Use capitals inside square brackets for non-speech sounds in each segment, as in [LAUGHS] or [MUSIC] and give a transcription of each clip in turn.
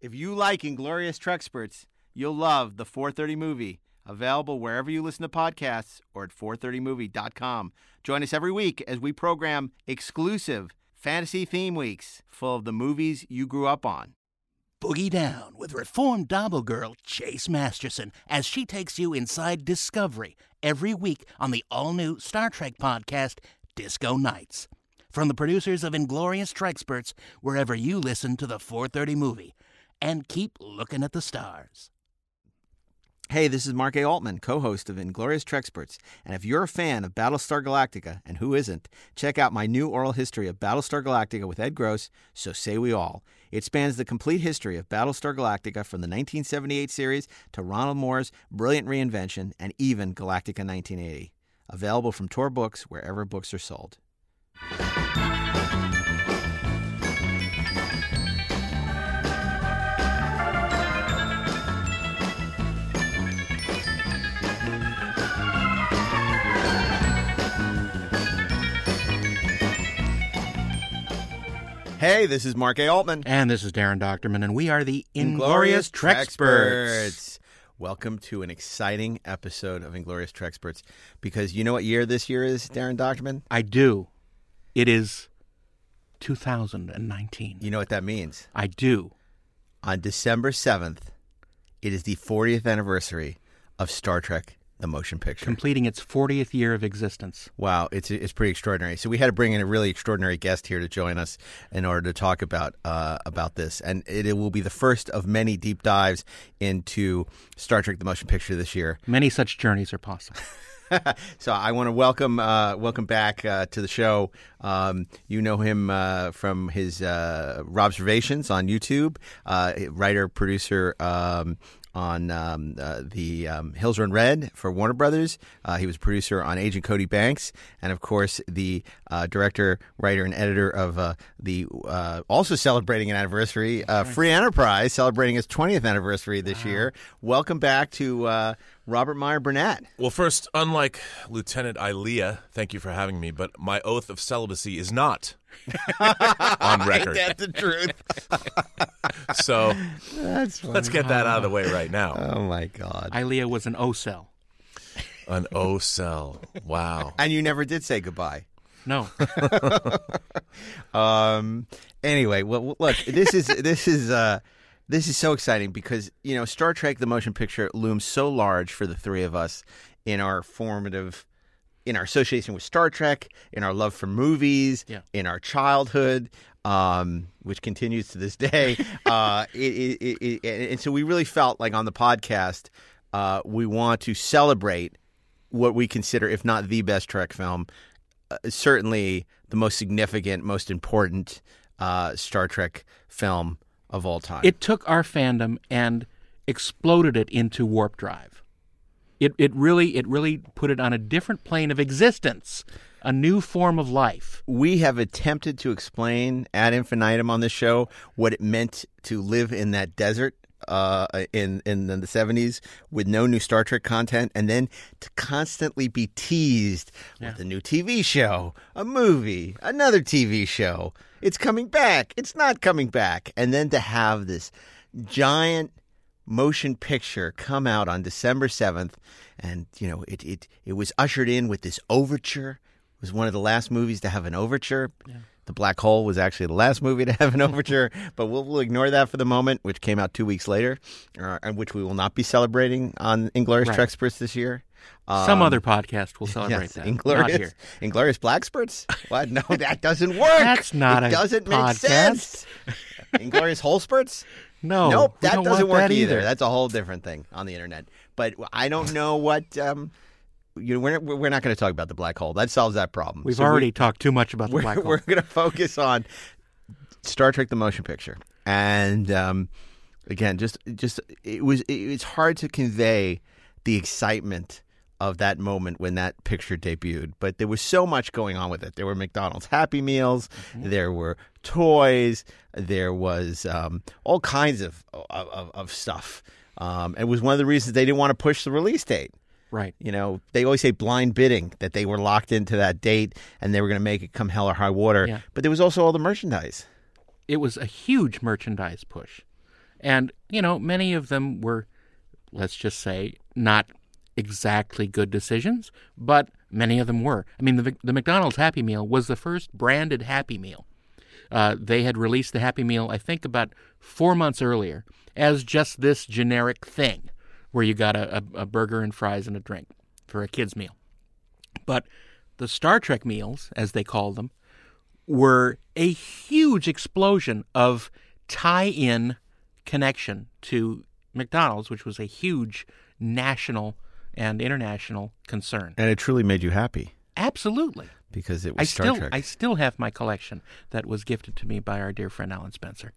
If you like Inglorious Treksperts, you'll love the 430 movie, available wherever you listen to podcasts or at 430movie.com. Join us every week as we program exclusive fantasy theme weeks full of the movies you grew up on. Boogie down with reformed Dabo girl Chase Masterson as she takes you inside Discovery every week on the all new Star Trek podcast, Disco Nights. From the producers of Inglorious Treksperts, wherever you listen to the 430 movie. And keep looking at the stars. Hey, this is Mark A. Altman, co host of Inglorious Treksperts. And if you're a fan of Battlestar Galactica, and who isn't, check out my new oral history of Battlestar Galactica with Ed Gross, So Say We All. It spans the complete history of Battlestar Galactica from the 1978 series to Ronald Moore's brilliant reinvention and even Galactica 1980. Available from Tor Books wherever books are sold. Hey, this is Mark A. Altman. And this is Darren Doctorman, and we are the Inglorious Treksperts. Welcome to an exciting episode of Inglorious Treksperts. Because you know what year this year is, Darren Doctorman? I do. It is 2019. You know what that means? I do. On December 7th, it is the 40th anniversary of Star Trek the motion picture. Completing its 40th year of existence. Wow, it's it's pretty extraordinary. So we had to bring in a really extraordinary guest here to join us in order to talk about uh, about this, and it, it, will be the first of many deep dives into Star Trek: The Motion Picture this year. Many such journeys are possible. [LAUGHS] so I want to welcome uh, welcome back uh, to the show. Um, you know him uh, from his uh, Robservations on YouTube, uh, writer producer. Um, on um, uh, the um, Hills Run Red for Warner Brothers. Uh, he was producer on Agent Cody Banks, and of course the uh, director, writer, and editor of uh, the uh, also celebrating an anniversary, uh, Free Enterprise, celebrating its 20th anniversary this wow. year. Welcome back to Robert Meyer Burnett. Well, first, unlike Lieutenant Ilia, thank you for having me, but my oath of celibacy is not [LAUGHS] on record. That's the truth. [LAUGHS] so let's get that out of the way right now. Oh my God! Ilia was an O cell. An O cell. Wow. And you never did say goodbye. No. [LAUGHS] um. Anyway, well, look, this is this is uh this is so exciting because, you know, Star Trek the motion picture looms so large for the three of us in our formative in our association with Star Trek, in our love for movies, yeah. in our childhood, um, which continues to this day. [LAUGHS] uh, it, it, it, and so we really felt like on the podcast, uh, we want to celebrate what we consider, if not the best Trek film, uh, certainly the most significant, most important uh, Star Trek film of all time. It took our fandom and exploded it into warp drive. It it really it really put it on a different plane of existence, a new form of life. We have attempted to explain ad infinitum on this show what it meant to live in that desert uh, in in the seventies with no new Star Trek content, and then to constantly be teased yeah. with a new TV show, a movie, another TV show, it's coming back. It's not coming back. And then to have this giant motion picture come out on December 7th and you know it it it was ushered in with this overture. It was one of the last movies to have an overture. Yeah. The Black Hole was actually the last movie to have an overture, [LAUGHS] but we'll, we'll, ignore that for the moment, which came out two weeks later, uh, and which we will not be celebrating on Inglorious right. Treksperts this year. Um, Some other podcast will celebrate yes, that. Inglorious, Inglorious Blacksperts? What? No, that doesn't work. That's not it a doesn't podcast. make sense. [LAUGHS] Inglorious Holsperts? No. Nope, that doesn't work that either. That's a whole different thing on the internet. But I don't know what. Um, you know, we're, we're not going to talk about the black hole. That solves that problem. We've so already we, talked too much about the black [LAUGHS] hole. We're going to focus on Star Trek: The Motion Picture, and um, again, just just it was it, it's hard to convey the excitement of that moment when that picture debuted. But there was so much going on with it. There were McDonald's Happy Meals, mm-hmm. there were toys, there was um, all kinds of of, of stuff. Um, it was one of the reasons they didn't want to push the release date. Right. You know, they always say blind bidding that they were locked into that date and they were going to make it come hell or high water. Yeah. But there was also all the merchandise. It was a huge merchandise push. And, you know, many of them were, let's just say, not exactly good decisions, but many of them were. I mean, the, the McDonald's Happy Meal was the first branded Happy Meal. Uh, they had released the Happy Meal, I think, about four months earlier as just this generic thing where you got a, a, a burger and fries and a drink for a kid's meal. But the Star Trek meals, as they called them, were a huge explosion of tie in connection to McDonald's, which was a huge national and international concern. And it truly made you happy Absolutely. because it was I Star still Trek. I still have my collection that was gifted to me by our dear friend Alan Spencer.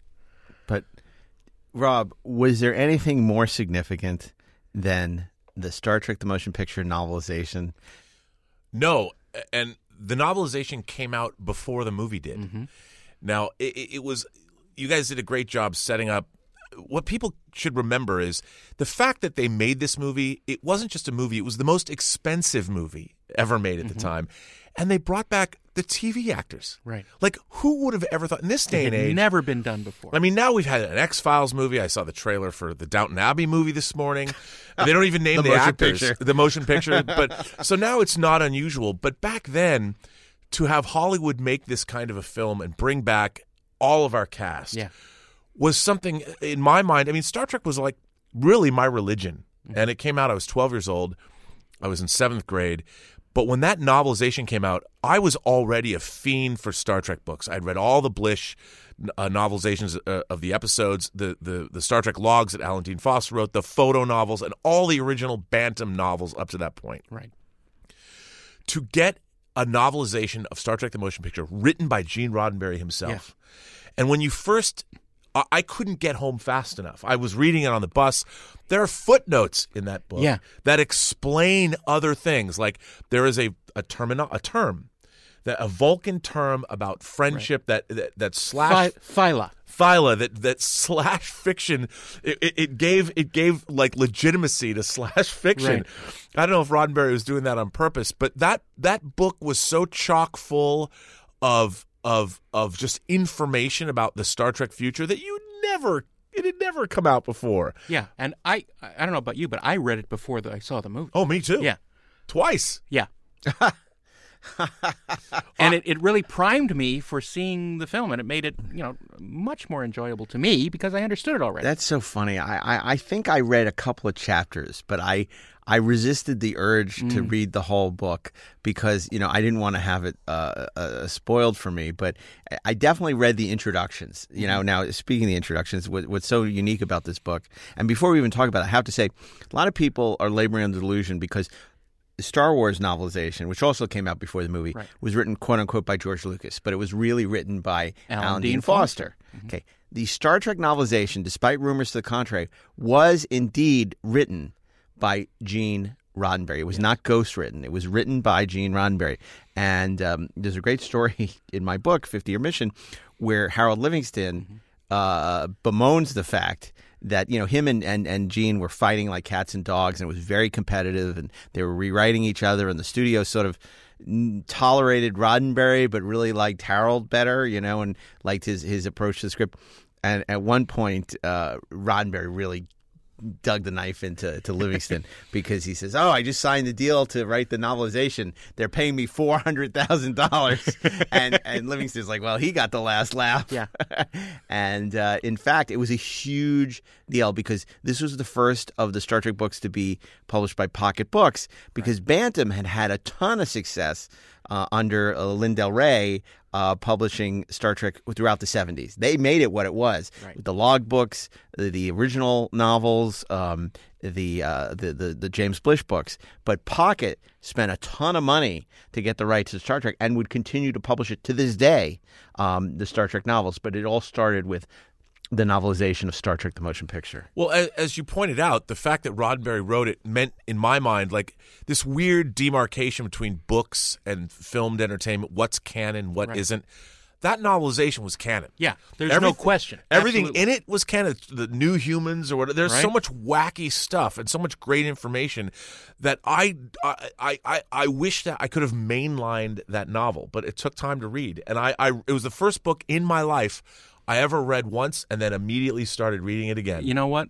But Rob, was there anything more significant than the Star Trek the Motion Picture novelization? No, and the novelization came out before the movie did. Mm-hmm. Now it, it it was you guys did a great job setting up. What people should remember is the fact that they made this movie. It wasn't just a movie; it was the most expensive movie ever made at Mm-hmm. the time, and they brought back the TV actors. Right. Like, who would have ever thought in this day and age? never been done before. I mean, now we've had an X Files movie. I saw the trailer for the Downton Abbey movie this morning. [LAUGHS] They don't even name The the, actors, picture. the motion picture. [LAUGHS] But so now it's not unusual. But back then, to have Hollywood make this kind of a film and bring back all of our cast yeah. Was something in my mind. I mean, Star Trek was like really my religion, and it came out. I was 12 years old. I was in seventh grade. But when that novelization came out, I was already a fiend for Star Trek books. I'd read all the Blish uh, novelizations uh, of the episodes, the, the the Star Trek logs that Alan Dean Foster wrote, the photo novels, and all the original Bantam novels up to that point. Right. To get a novelization of Star Trek: The Motion Picture written by Gene Roddenberry himself, and when you first I- couldn't get home fast enough. I was reading it on the bus. There are footnotes in that book Yeah. that explain other things. Like there is a a term a term that a Vulcan term about friendship that, that that slash Phy- Phyla. phyla that that slash fiction it, it, it gave it gave like legitimacy to [LAUGHS] slash fiction. Right. I don't know if Roddenberry was doing that on purpose, but that that book was so chock full of of of just information about the Star Trek future that you never it had never come out before. Yeah. And I I don't know about you, but I read it before the, I saw the movie. Oh, me too. Yeah. twice. Yeah. [LAUGHS] [LAUGHS] and it, it really primed me for seeing the film, and it made it, you know, much more enjoyable to me because I understood it already. That's so funny. I, I, I think I read a couple of chapters, but I I resisted the urge to read the whole book because you know I didn't want to have it uh, uh, spoiled for me. But I definitely read the introductions. You know, now speaking of the introductions, what, what's so unique about this book, and before we even talk about it, I have to say, a lot of people are laboring under delusion because the Star Wars novelization, which also came out before the movie, Right. was written quote unquote by George Lucas, but it was really written by Alan Alan, Dean Dean Foster. Foster. Okay. The Star Trek novelization, despite rumors to the contrary, was indeed written by Gene Roddenberry. It was not ghost written. It was written by Gene Roddenberry. And um, there's a great story [LAUGHS] in my book, 50 Year Mission, where Harold Livingston uh, bemoans the fact that you know him and, and, and Gene were fighting like cats and dogs, and it was very competitive, and they were rewriting each other, and the studio sort of tolerated Roddenberry, but really liked Harold better, you know, and liked his his approach to the script. And at one point, uh, Roddenberry really dug the knife into to Livingston [LAUGHS] because he says, "Oh, I just signed the deal to write the novelization. They're paying me four hundred thousand dollars," [LAUGHS] and and Livingston's like, "Well, he got the last laugh." Yeah. [LAUGHS] and uh, in fact, it was a huge deal because this was the first of the Star Trek books to be published by Pocket Books because Bantam had had a ton of success uh, under uh, Lynn Del Rey. Uh, publishing Star Trek throughout the 70s. They made it what it was Right. with the log books, the, the original novels, um, the, uh, the the the James Blish books. But Pocket spent a ton of money to get the rights to Star Trek and would continue to publish it to this day, um, the Star Trek novels. But it all started with the novelization of Star Trek: The Motion Picture. Well, as, as you pointed out, the fact that Roddenberry wrote it meant, in my mind, like this weird demarcation between books and filmed entertainment. What's canon? What Right. not That novelization was canon. Yeah, there's no Everything- question. Everything Absolutely. in it was canon. The new humans or whatever. There's so Right. much wacky stuff and so much great information that I, I, I, I wish that I could have mainlined that novel, but it took time to read. And I, I, it was the first book in my life I ever read once and then immediately started reading it again. You know what?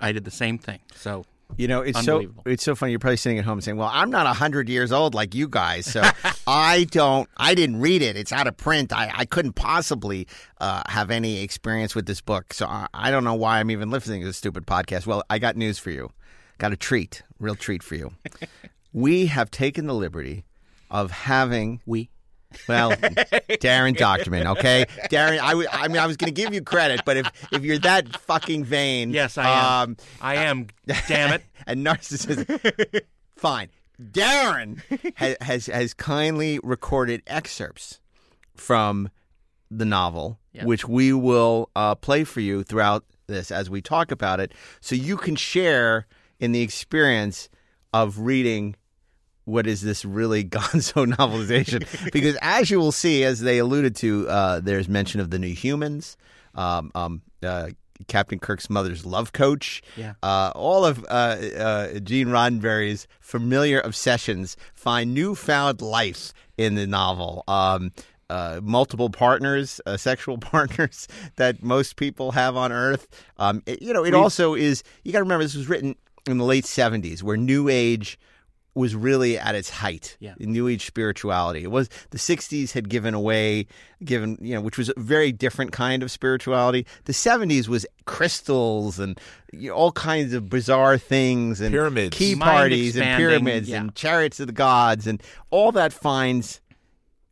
I did the same thing. So You know, it's so it's so funny. You're probably sitting at home saying, "Well, I'm not hundred years old like you guys, so [LAUGHS] I don't, I didn't read it. It's out of print. I, I couldn't possibly uh, have any experience with this book, so I, I don't know why I'm even listening to this stupid podcast." Well, I got news for you. Got a treat, real treat for you. [LAUGHS] we have taken the liberty of having we. Well, Darren Doctorman, okay, Darren. I, w- I mean, I was going to give you credit, but if if you're that fucking vain, Yes, I am. Um, I am. Damn it. [LAUGHS] and narcissism. Fine. Darren has, has has kindly recorded excerpts from the novel, Yeah. which we will uh, play for you throughout this as we talk about it, so you can share in the experience of reading what is this really [LAUGHS] gonzo novelization? [LAUGHS] because as you will see, as they alluded to, uh, there's mention of the New Humans, um, um, uh, Captain Kirk's mother's love coach, Yeah. uh, all of uh, uh, Gene Roddenberry's familiar obsessions find newfound life in the novel. Um, uh, multiple partners, uh, sexual [LAUGHS] partners that most people have on Earth. Um, it- you know, it also is. You got to remember this was written in the late '70s, where New Age was really at its height. Yeah. New Age spirituality. It was the '60s had given away, given you know, which was a very different kind of spirituality. The '70s was crystals and you know, all kinds of bizarre things and Pyramids. key Mind parties and pyramids yeah. and chariots of the gods and all that finds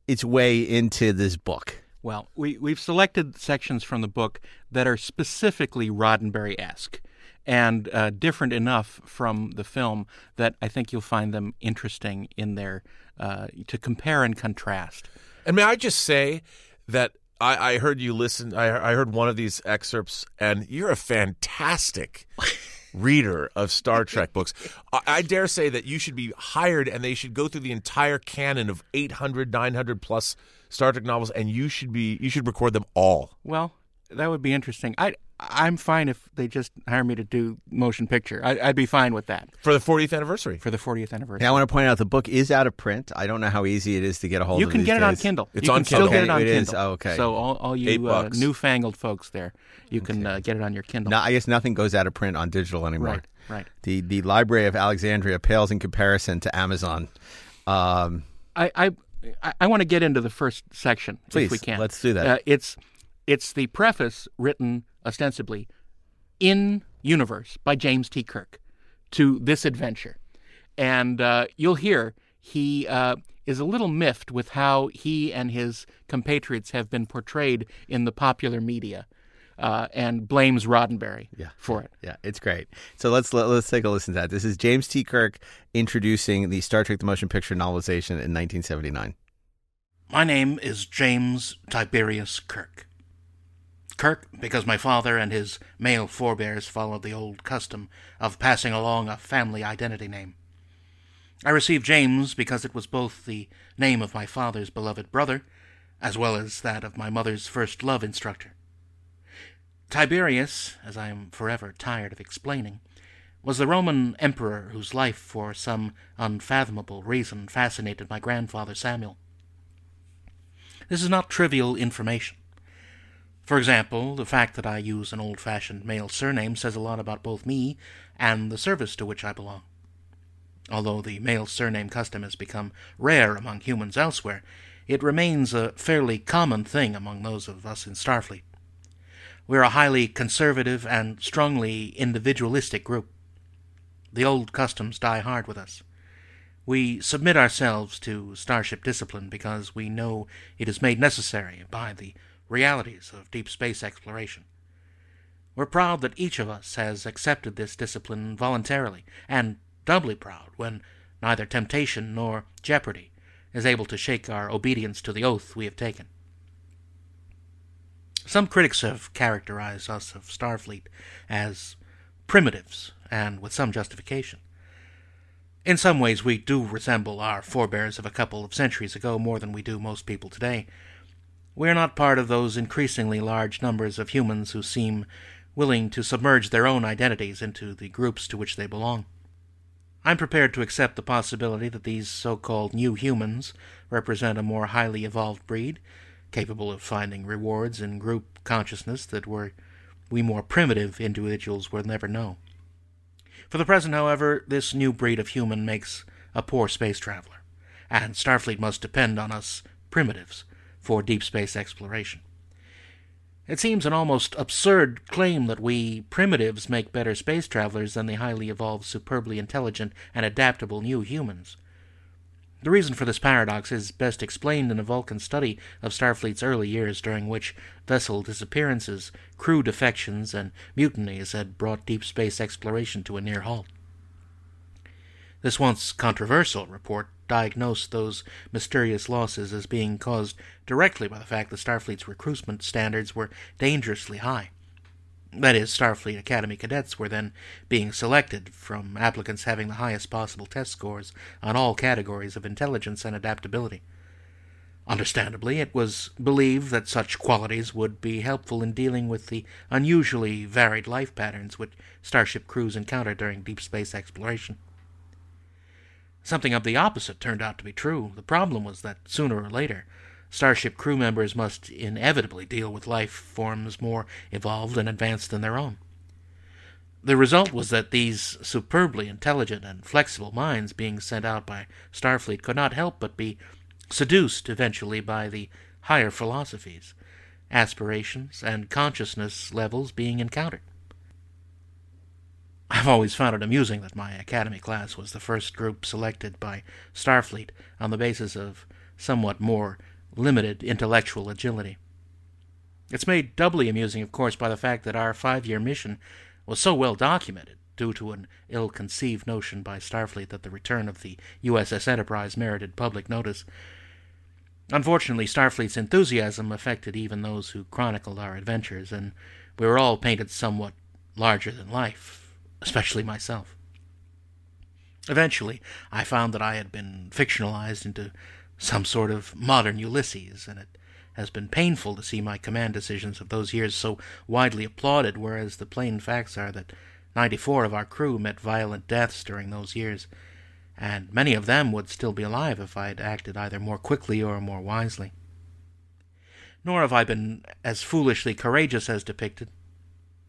its way into this book. Well, we, we've selected sections from the book that are specifically Roddenberry esque and uh, different enough from the film that I think you'll find them interesting in their uh, to compare and contrast. And may I just say that I, I heard you listen. I, I heard one of these excerpts, and you're a fantastic [LAUGHS] reader of Star Trek books. I, I dare say that you should be hired, and they should go through the entire canon of 800, 900 plus Star Trek novels, and you should be you should record them all. Well, that would be interesting. I I'm fine if they just hire me to do motion picture. I, I'd be fine with that for the 40th anniversary. for the 40th anniversary. Now, I want to point out the book is out of print. I don't know how easy it is to get a hold you of. can these get it on. Kindle. It's you on can still Kindle. get it on Okay, it is. Kindle. Oh, okay. So all, all you uh, newfangled folks there, you can uh, get it on your Kindle. No, I guess nothing goes out of print on digital anymore. right, right. The the Library of Alexandria pales in comparison to Amazon. Um, I I, I- I want to get into the first section Please, if we can. let's do that. Uh, it's it's the preface written ostensibly in universe by James T. Kirk to this adventure, and uh, you'll hear he uh, is a little miffed with how he and his compatriots have been portrayed in the popular media, uh, and blames Roddenberry for it. yeah, it's great. So let's let, let's take a listen to that. This is James T. Kirk introducing the Star Trek: The Motion Picture novelization in 1979. My name is James Tiberius Kirk. Kirk, because my father and his male forebears followed the old custom of passing along a family identity name. I received James because it was both the name of my father's beloved brother, as well as that of my mother's first love instructor. Tiberius, as I am forever tired of explaining, was the Roman emperor whose life, for some unfathomable reason, fascinated my grandfather Samuel. This is not trivial information. For example, the fact that I use an old fashioned male surname says a lot about both me and the service to which I belong. Although the male surname custom has become rare among humans elsewhere, it remains a fairly common thing among those of us in Starfleet. We're a highly conservative and strongly individualistic group. The old customs die hard with us. We submit ourselves to starship discipline because we know it is made necessary by the realities of deep space exploration. We're proud that each of us has accepted this discipline voluntarily, and doubly proud when neither temptation nor jeopardy is able to shake our obedience to the oath we have taken. Some critics have characterized us of Starfleet as primitives, and with some justification. In some ways, we do resemble our forebears of a couple of centuries ago more than we do most people today. We are not part of those increasingly large numbers of humans who seem willing to submerge their own identities into the groups to which they belong. I'm prepared to accept the possibility that these so called new humans represent a more highly evolved breed, capable of finding rewards in group consciousness that were we more primitive individuals will never know. For the present, however, this new breed of human makes a poor space traveler, and Starfleet must depend on us primitives for deep space exploration. It seems an almost absurd claim that we primitives make better space travelers than the highly evolved, superbly intelligent, and adaptable new humans. The reason for this paradox is best explained in a Vulcan study of Starfleet's early years, during which vessel disappearances, crew defections, and mutinies had brought deep space exploration to a near halt. This once controversial report diagnosed those mysterious losses as being caused directly by the fact that Starfleet's recruitment standards were dangerously high. That is, Starfleet Academy cadets were then being selected from applicants having the highest possible test scores on all categories of intelligence and adaptability. Understandably, it was believed that such qualities would be helpful in dealing with the unusually varied life patterns which starship crews encounter during deep space exploration. Something of the opposite turned out to be true. The problem was that sooner or later, Starship crew members must inevitably deal with life forms more evolved and advanced than their own. The result was that these superbly intelligent and flexible minds being sent out by Starfleet could not help but be seduced eventually by the higher philosophies, aspirations, and consciousness levels being encountered. I've always found it amusing that my academy class was the first group selected by Starfleet on the basis of somewhat more limited intellectual agility. It's made doubly amusing, of course, by the fact that our five year mission was so well documented, due to an ill conceived notion by Starfleet that the return of the USS Enterprise merited public notice. Unfortunately, Starfleet's enthusiasm affected even those who chronicled our adventures, and we were all painted somewhat larger than life, especially myself. Eventually, I found that I had been fictionalized into some sort of modern Ulysses, and it has been painful to see my command decisions of those years so widely applauded, whereas the plain facts are that 94 of our crew met violent deaths during those years, and many of them would still be alive if I had acted either more quickly or more wisely. Nor have I been as foolishly courageous as depicted.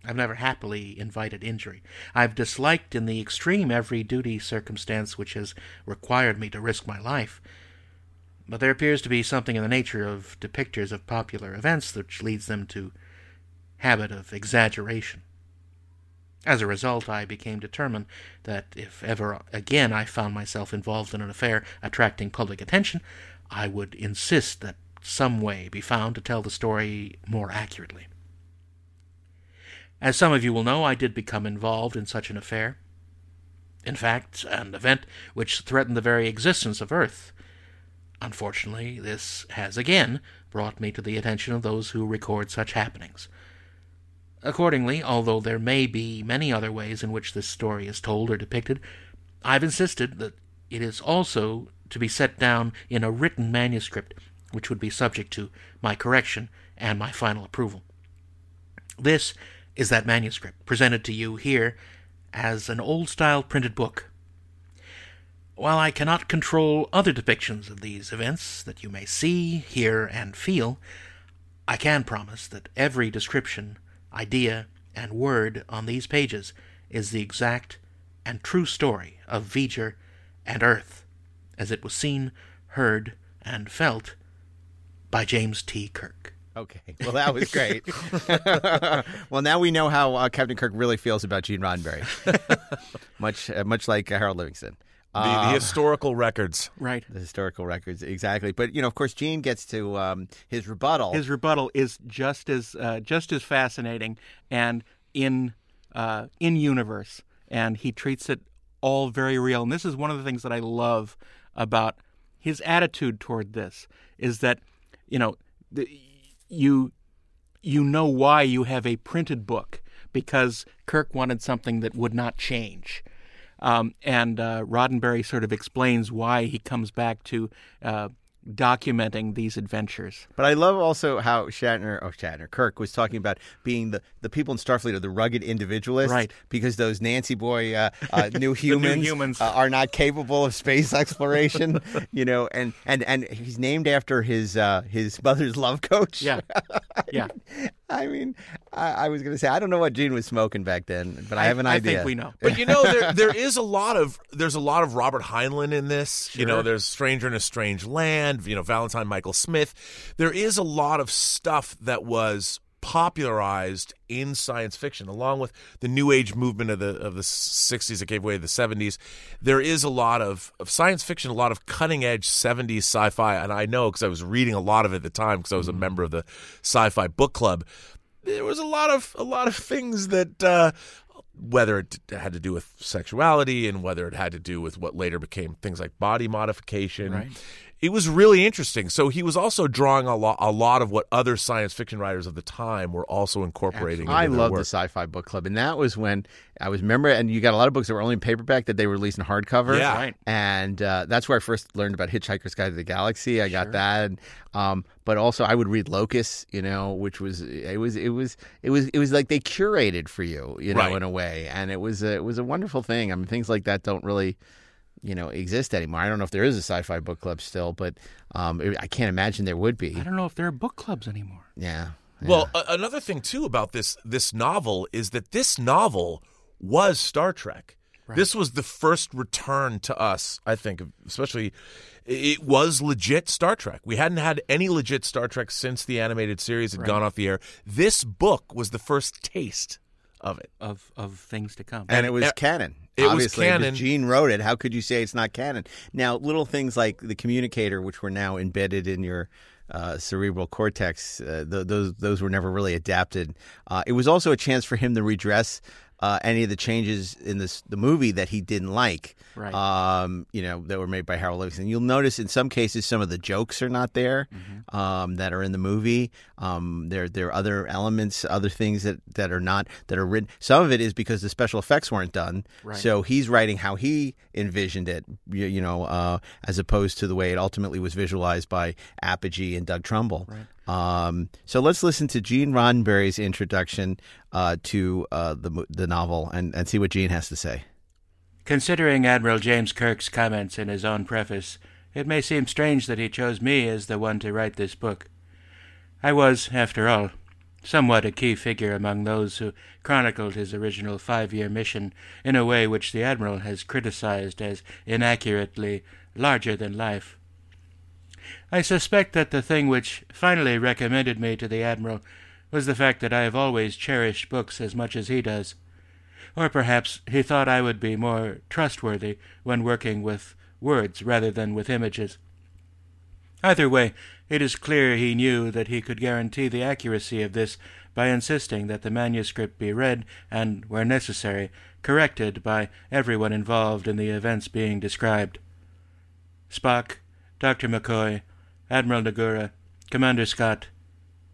I've never happily invited injury. I've disliked in the extreme every duty circumstance which has required me to risk my life, but there appears to be something in the nature of depictors of popular events which leads them to habit of exaggeration. As a result, I became determined that if ever again I found myself involved in an affair attracting public attention, I would insist that some way be found to tell the story more accurately. As some of you will know, I did become involved in such an affair. In fact, an event which threatened the very existence of Earth. Unfortunately, this has again brought me to the attention of those who record such happenings. Accordingly, although there may be many other ways in which this story is told or depicted, I've insisted that it is also to be set down in a written manuscript, which would be subject to my correction and my final approval. This is that manuscript, presented to you here as an old style printed book while I cannot control other depictions of these events that you may see, hear, and feel, I can promise that every description, idea, and word on these pages is the exact and true story of V'Ger and Earth, as it was seen, heard, and felt by James T. Kirk. Okay, [LAUGHS] well that was great. [LAUGHS] well, now we know how uh, Captain Kirk really feels about Gene Roddenberry, [LAUGHS] much uh, much like Harold Livingston. The, the Um, historical records. Right. the historical records, exactly. But you know, of course, Gene gets to um, his rebuttal. His rebuttal is just as uh, just as fascinating and in uh, in universe, and he treats it all very real. And this is one of the things that I love about his attitude toward this is that you know the, you you know why you have a printed book because Kirk wanted something that would not change. Um, and uh, Roddenberry sort of explains why he comes back to uh, documenting these adventures. But I love also how Shatner, oh Shatner, Kirk was talking about being the, the people in Starfleet are the rugged individualists, Right. Because those Nancy boy uh, uh, [LAUGHS] new humans, humans. Uh, are not capable of space [LAUGHS] exploration, you know. And, and, and he's named after his uh, his mother's love coach. Yeah, [LAUGHS] yeah. I mean, I, I was going to say I don't know what Gene was smoking back then, but I, have an I idea. think we know. But you know, there there is a lot of there's a lot of Robert Heinlein in this. You know, there's Stranger in a Strange Land. You know, Valentine Michael Smith. There is a lot of stuff that was popularized in science fiction, along with the New Age movement of the of the '60s that gave way to the '70s. There is a lot of, of science fiction, a lot of cutting edge '70s sci-fi, and I know because I was reading a lot of it at the time because I was a member of the Sci-Fi Book Club. There was a lot of a lot of things that. Uh, whether it had to do with sexuality and whether it had to do with what later became things like body modification. Right. It was really interesting. So he was also drawing a lot, a lot of what other science fiction writers of the time were also incorporating. I into their love the. Sci-Fi Book Club, and that was when I was remember. And you got a lot of books that were only in paperback that they were released in hardcover. Yeah. Right. and uh, that's where I first learned about Hitchhiker's Guide to the Galaxy. I got that, um, but also I would read Locus, you know, which was it was it was it was it was like they curated for you, you know, Right. in a way, and it was a, it was a wonderful thing. I mean, things like that don't really. You know, exist anymore. I don't know if there is a sci-fi book club still, but um, I can't imagine there would be. I don't know if there are book clubs anymore. Yeah. Well, a- another thing too about this this novel is that this novel was Star Trek. This was the first return to us, I think, especially it was legit Star Trek. We hadn't had any legit Star Trek since the animated series had gone off the air. This book was the first taste of it. Of of things to come. and it was uh, canon. it was canon. Gene wrote it. How could you say it's not canon? Now, little things like the communicator, which were now embedded in your uh, cerebral cortex, uh, th- those those were never really adapted. Uh, it was also a chance for him to redress uh, any of the changes in this the movie that he didn't like. Right. Um, you know that were made by Harold Livingston. You'll notice in some cases some of the jokes are not there Mm-hmm. um, that are in the movie. Um, there there are other elements, other things that, that are not that are written. Some of it is because the special effects weren't done. Right. So he's writing how he envisioned it. You, you know, uh, as opposed to the way it ultimately was visualized by Apogee and Doug Trumbull. Um, so let's listen to Gene Roddenberry's introduction uh, to uh, the the novel and, and see what Gene has to say. Considering Admiral James Kirk's comments in his own preface, it may seem strange that he chose me as the one to write this book. I was, after all, somewhat a key figure among those who chronicled his original five year mission in a way which the Admiral has criticized as inaccurately larger than life. I suspect that the thing which finally recommended me to the Admiral was the fact that I have always cherished books as much as he does. Or perhaps he thought I would be more trustworthy when working with words rather than with images. Either way, it is clear he knew that he could guarantee the accuracy of this by insisting that the manuscript be read and, where necessary, corrected by everyone involved in the events being described. Spock, Dr. McCoy, Admiral Nagura, Commander Scott,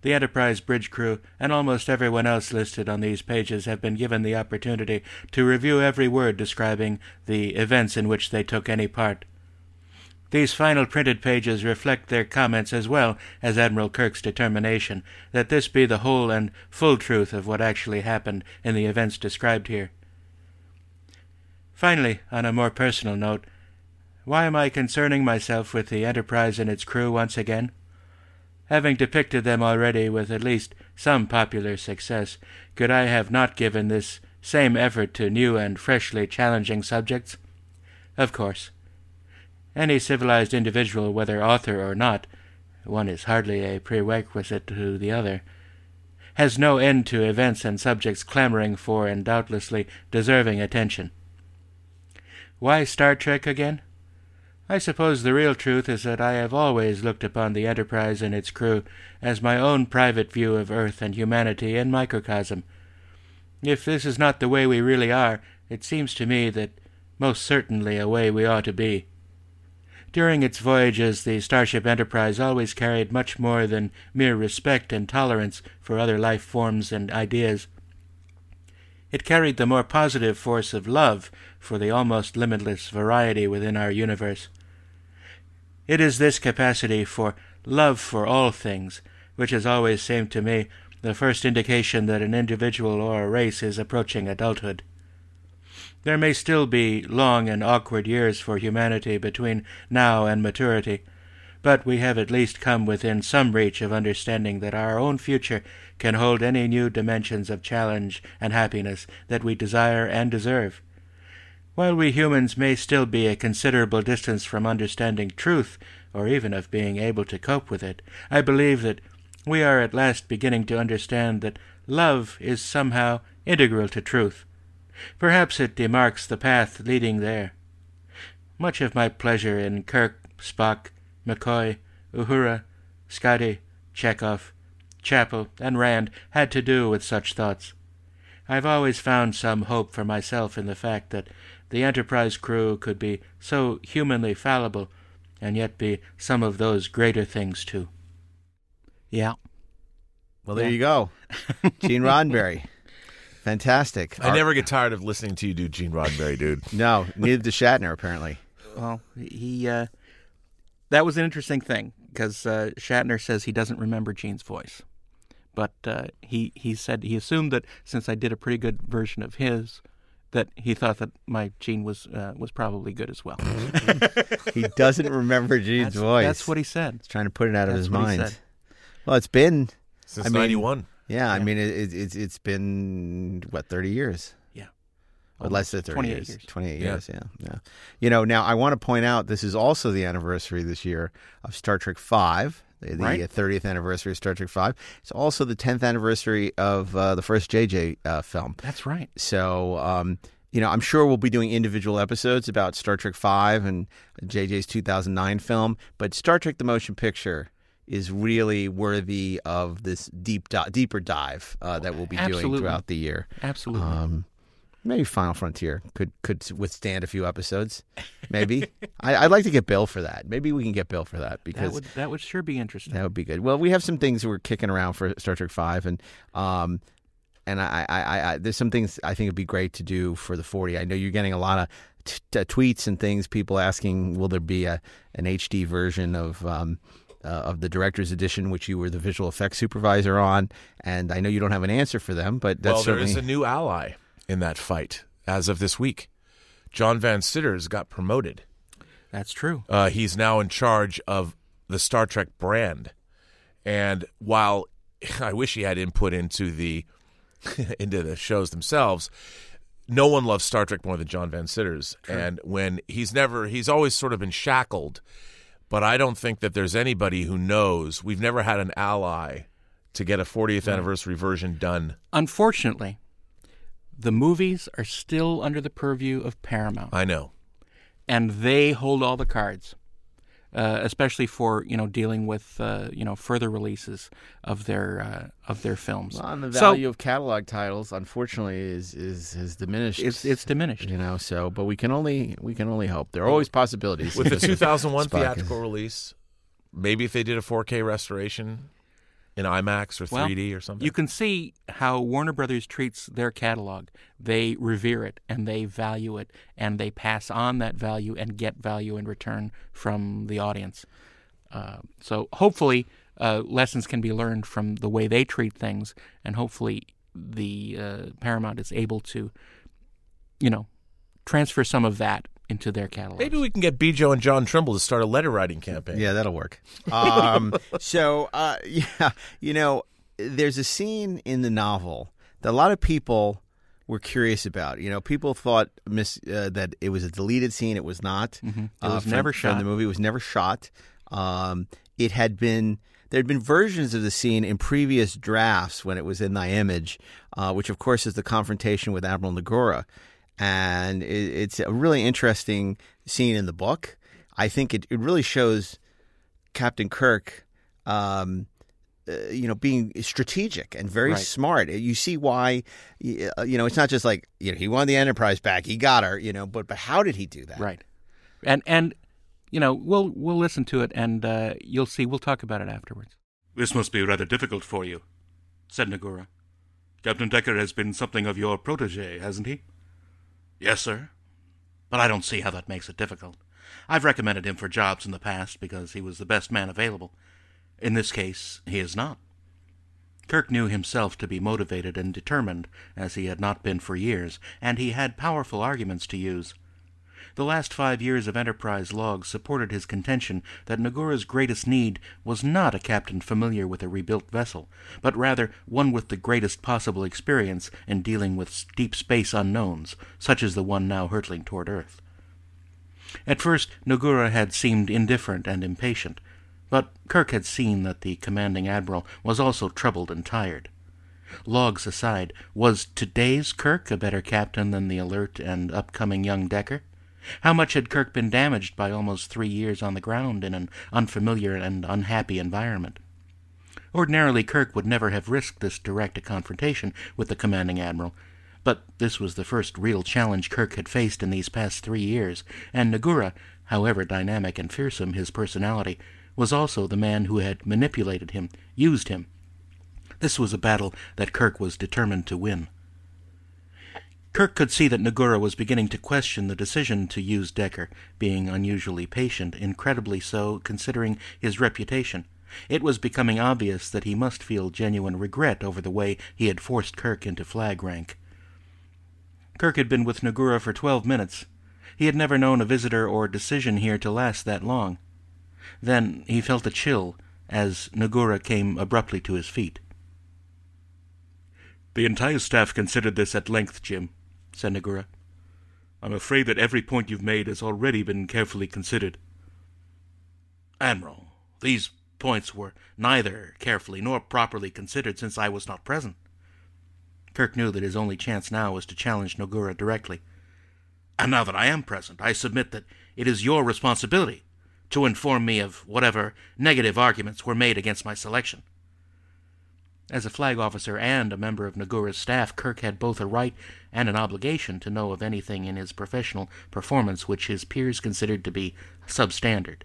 the Enterprise bridge crew, and almost everyone else listed on these pages have been given the opportunity to review every word describing the events in which they took any part. These final printed pages reflect their comments as well as Admiral Kirk's determination that this be the whole and full truth of what actually happened in the events described here. Finally, on a more personal note, why am I concerning myself with the Enterprise and its crew once again? Having depicted them already with at least some popular success, could I have not given this same effort to new and freshly challenging subjects? Of course. Any civilized individual, whether author or not, one is hardly a prerequisite to the other, has no end to events and subjects clamoring for and doubtlessly deserving attention. Why Star Trek again? I suppose the real truth is that I have always looked upon the Enterprise and its crew as my own private view of Earth and humanity in microcosm. If this is not the way we really are, it seems to me that most certainly a way we ought to be. During its voyages, the Starship Enterprise always carried much more than mere respect and tolerance for other life forms and ideas. It carried the more positive force of love for the almost limitless variety within our universe. It is this capacity for love for all things which has always seemed to me the first indication that an individual or a race is approaching adulthood. There may still be long and awkward years for humanity between now and maturity, but we have at least come within some reach of understanding that our own future can hold any new dimensions of challenge and happiness that we desire and deserve. While we humans may still be a considerable distance from understanding truth, or even of being able to cope with it, I believe that we are at last beginning to understand that love is somehow integral to truth. Perhaps it demarks the path leading there. Much of my pleasure in Kirk, Spock, McCoy, Uhura, Scotty, Chekov, Chapel, and Rand had to do with such thoughts. I've always found some hope for myself in the fact that the Enterprise crew could be so humanly fallible and yet be some of those greater things too. Yeah. Well, there you go. [LAUGHS] Gene Roddenberry. Fantastic. I never get tired of listening to you do Gene Roddenberry, dude. [LAUGHS] No, neither does Shatner, apparently. Well, he uh, that was an interesting thing because uh, Shatner says he doesn't remember Gene's voice, but uh, he he said he assumed that since I did a pretty good version of his, that he thought that my Gene was uh, was probably good as well. [LAUGHS] He doesn't remember Gene's that's, voice. That's what he said. He's trying to put it out of his mind. Well, it's been Since '91. yeah, I mean it, it, it's it's been what thirty years. Yeah. Or less than 30 28 years. years. 28 Yeah. years, yeah. Yeah. You know, now I want to point out this is also the anniversary this year of Star Trek 5, the, Right. 30th anniversary of Star Trek 5. It's also the 10th anniversary of uh, the first JJ uh, film. That's right. So, um, you know, I'm sure we'll be doing individual episodes about Star Trek 5 and JJ's 2009 film, but Star Trek the Motion Picture is really worthy of this deep di- deeper dive uh, that we'll be doing throughout the year. Absolutely. Um, maybe Final Frontier could could withstand a few episodes. Maybe [LAUGHS] I, I'd like to get Bill for that. Maybe we can get Bill for that that because would that would sure be interesting. that would be good. Well, we have some things we're kicking around for Star Trek Five, and um, and I, I, I, I there's some things I think would be great to do for the 40. I know you're getting a lot of t- t- tweets and things, people asking, will there be a an HD version of um, uh, of the director's edition, which you were the visual effects supervisor on, and I know you don't have an answer for them, but that's well, there certainly is a new ally in that fight as of this week. John Van Citters got promoted. That's true. Uh, he's now in charge of the Star Trek brand. And while [LAUGHS] I wish he had input into the [LAUGHS] into the shows themselves, no one loves Star Trek more than John Van Citters. And when he's never he's always sort of been shackled, but I don't think that there's anybody who knows. We've never had an ally to get a 40th anniversary version done. Unfortunately, the movies are still under the purview of Paramount, I know. and they hold all the cards, uh, especially for you know dealing with uh, you know further releases of their uh, of their films. Well, and the So- value of catalog titles, unfortunately, is is has diminished. it's it's diminished. you know. So, but we can only we can only hope. There are always possibilities With the [LAUGHS] 2001 theatrical release, maybe if they did a 4K restoration in IMAX or 3D or something. You can see how Warner Brothers treats their catalog. They revere it and they value it and they pass on that value and get value in return from the audience. Uh, so hopefully, uh, lessons can be learned from the way they treat things, and hopefully, the uh, Paramount is able to, you know, transfer some of that into their catalog. Maybe we can get Bjo and John Trimble to start a letter writing campaign. Yeah, that'll work. [LAUGHS] Um, so, uh, [LAUGHS] yeah, you know, there's a scene in the novel that a lot of people were curious about. You know, people thought miss, uh, that it was a deleted scene. It was not. It uh, was from- never from shot. the movie. It was never shot. Um, it had been. There had been versions of the scene in previous drafts when it was in thy image, uh, which of course is the confrontation with Admiral Nagura, and it, it's a really interesting scene in the book. I think it, it really shows Captain Kirk, um, uh, you know, being strategic and very Right. smart. You see why, uh, you know, it's not just like you know he won the Enterprise back, he got her, you know, but but how did he do that? Right. And and you know, we'll we'll listen to it and uh, you'll see we'll talk about it afterwards. This must be rather difficult for you, said Nagura. Captain Decker has been something of your protege, hasn't he? Yes, sir. But I don't see how that makes it difficult. I've recommended him for jobs in the past because he was the best man available. In this case, he is not. Kirk knew himself to be motivated and determined, as he had not been for years, and he had powerful arguments to use. The last five years of Enterprise logs supported his contention that Nagura's greatest need was not a captain familiar with a rebuilt vessel, but rather one with the greatest possible experience in dealing with deep space unknowns, such as the one now hurtling toward Earth. At first, Nagura had seemed indifferent and impatient, but Kirk had seen that the commanding admiral was also troubled and tired. Logs aside, was today's Kirk a better captain than the alert and upcoming young Decker? How much had Kirk been damaged by almost three years on the ground in an unfamiliar and unhappy environment? Ordinarily, Kirk would never have risked this direct confrontation with the commanding admiral, but this was the first real challenge Kirk had faced in these past three years, and Nagura, however dynamic and fearsome his personality, was also the man who had manipulated him, used him. This was a battle that Kirk was determined to win. Kirk could see that Nagura was beginning to question the decision to use Decker, being unusually patient, incredibly so considering his reputation. It was becoming obvious that he must feel genuine regret over the way he had forced Kirk into flag rank. Kirk had been with Nagura for twelve minutes. He had never known a visitor or decision here to last that long. Then he felt a chill as Nagura came abruptly to his feet. The entire staff considered this at length, Jim, said Nagura. I'm afraid that every point you've made has already been carefully considered. Admiral, these points were neither carefully nor properly considered since I was not present. Kirk knew that his only chance now was to challenge Nagura directly. And now that I am present, I submit that it is your responsibility to inform me of whatever negative arguments were made against my selection. As a flag officer and a member of Nagura's staff, Kirk had both a right and an obligation to know of anything in his professional performance which his peers considered to be substandard.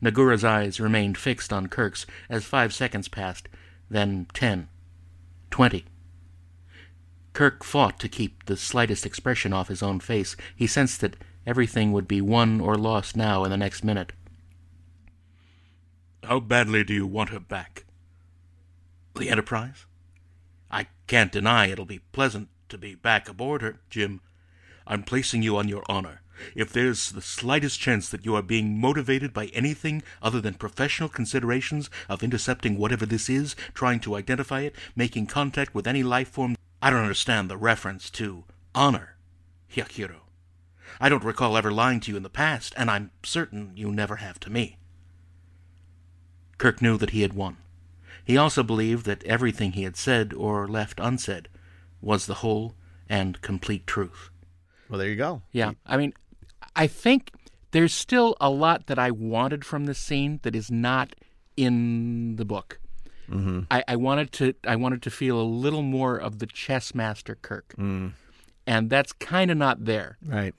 Nagura's eyes remained fixed on Kirk's as five seconds passed, then ten, twenty. Kirk fought to keep the slightest expression off his own face. He sensed that everything would be won or lost now in the next minute. How badly do you want her back? The Enterprise? I can't deny it'll be pleasant to be back aboard her, Jim. I'm placing you on your honor. If there's the slightest chance that you are being motivated by anything other than professional considerations of intercepting whatever this is, trying to identify it, making contact with any life form, I don't understand the reference to honor, Heihachiro. I don't recall ever lying to you in the past, and I'm certain you never have to me. Kirk knew that he had won. He also believed that everything he had said or left unsaid was the whole and complete truth. Well, there you go. Yeah. I mean, I think there's still a lot that I wanted from this scene that is not in the book. Mm-hmm. I, I wanted to I wanted to feel a little more of the chess master Kirk, Mm, and that's kind of not there. right.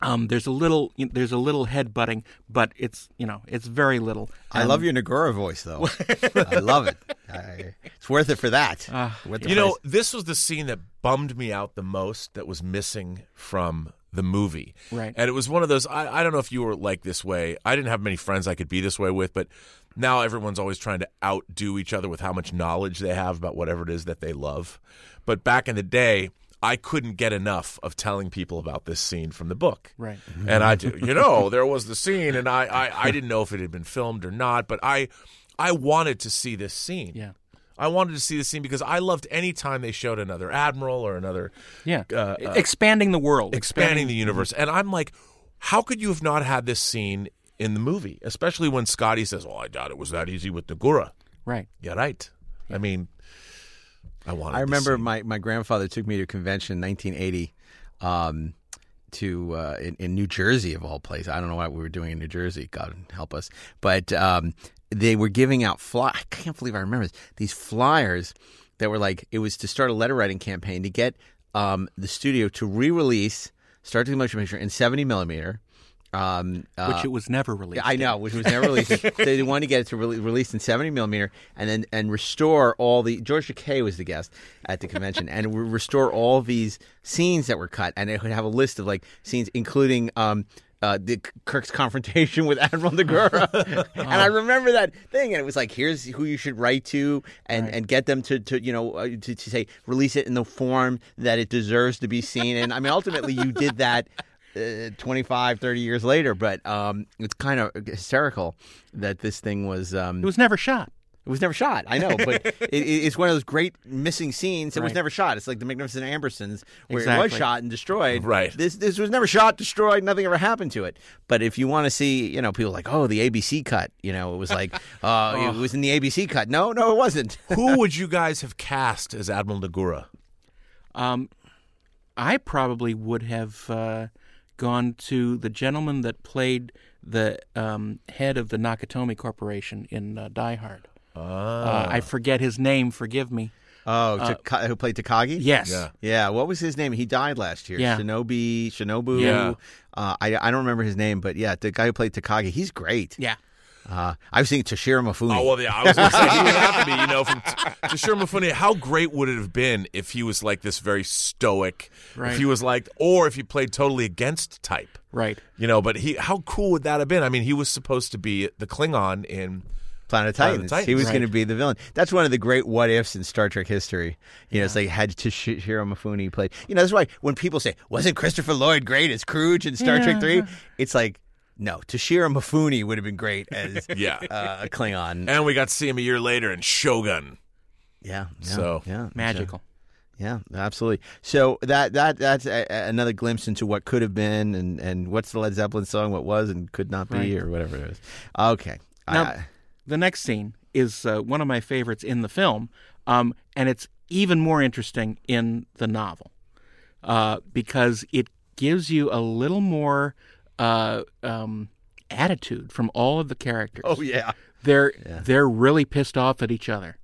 Um, there's a little there's a little head butting, but it's you know it's very little. I Um, love your Nagura voice, though. [LAUGHS] I love it. I, it's worth it for that. Worth the You know, this was the scene that bummed me out the most that was missing from the movie. Right. And it was one of those I, I don't know if you were like this way. I didn't have many friends I could be this way with, but now everyone's always trying to outdo each other with how much knowledge they have about whatever it is that they love. But back in the day, I couldn't get enough of telling people about this scene from the book. Right. And I, do- you know, [LAUGHS] there was the scene, and I, I, I didn't know if it had been filmed or not, but I, I wanted to see this scene. Yeah. I wanted to see the scene because I loved any time they showed another admiral or another Yeah. Uh, uh, expanding the world, expanding the universe. And I'm like, how could you have not had this scene in the movie? Especially when Scotty says, "Well, I doubt it was that easy with Nagura." Right. Yeah, right. I mean, I wanted. I remember my, my grandfather took me to a convention in 1980 um, to uh, in, in New Jersey of all places. I don't know what we were doing in New Jersey. God help us. But um, they were giving out fly. I can't believe I remember this. These flyers that were like it was to start a letter writing campaign to get um, the studio to re-release Star Trek: The Motion Picture in 70 millimeter. Um, uh, Which it was never released. I know, which was never released. so they wanted to get it to re- released in 70 millimeter, and then and restore all the George Takei was the guest at the convention, and re- restore all these scenes that were cut, and it would have a list of like scenes, including um, uh, the Kirk's confrontation with Admiral Nagura, [LAUGHS] and I remember that thing, and it was like, here's who you should write to, and, and get them to, to you know uh, to, to say release it in the form that it deserves to be seen. And I mean, ultimately, you did that. Uh, 25 30 years later but um, it's kind of hysterical that this thing was um, It was never shot. it was never shot. I know, but [LAUGHS] it, it- it's one of those great missing scenes. It was never shot. It's like the Magnificent Ambersons, where it was shot and destroyed. Right. This this was never shot, destroyed. Nothing ever happened to it. But if you want to see, you know, people like, oh, the ABC cut. You know, it was like, [LAUGHS] uh, it was in the ABC cut. No, no, it wasn't. [LAUGHS] Who would you guys have cast as Admiral Nagura? Um, I probably would have uh, gone to the gentleman that played the um, head of the Nakatomi Corporation in uh, Die Hard. Uh, I forget his name. Forgive me. Oh, Taka- who played Takagi? Yes. Yeah. Yeah, what was his name? He died last year. Yeah. Shinobi, Shinobu. Yeah. Uh, I I don't remember his name, but yeah, the guy who played Takagi, he's great. Yeah. Uh, I was thinking Toshiro Mifune. Oh well, yeah. I was going to say he would have to be. You know, from [LAUGHS] Toshiro Mifune. How great would it have been if he was like this very stoic? Right. If he was like, or if he played totally against type. Right. You know, but he. How cool would that have been? I mean, he was supposed to be the Klingon in. Planet of Planet of Titans. Titans. He was Right. going to be the villain. That's one of the great what ifs in Star Trek history. You know, it's like had Toshiro Mifune played. You know, that's why when people say, "Wasn't Christopher Lloyd great as Scrooge in Star Trek 3? It's like, no, Toshiro Mifune would have been great as [LAUGHS] Yeah. uh, a Klingon. And we got to see him a year later in Shogun. Yeah, yeah, So- yeah, Magical. Yeah, absolutely. So that that that's a, a- another glimpse into what could have been, and and what's the Led Zeppelin song? What was and could not be, Right. or whatever it is. Okay. Now, I- the next scene is uh, one of my favorites in the film, um, and it's even more interesting in the novel uh, because it gives you a little more uh, um, attitude from all of the characters. oh yeah. they're they're really pissed off at each other,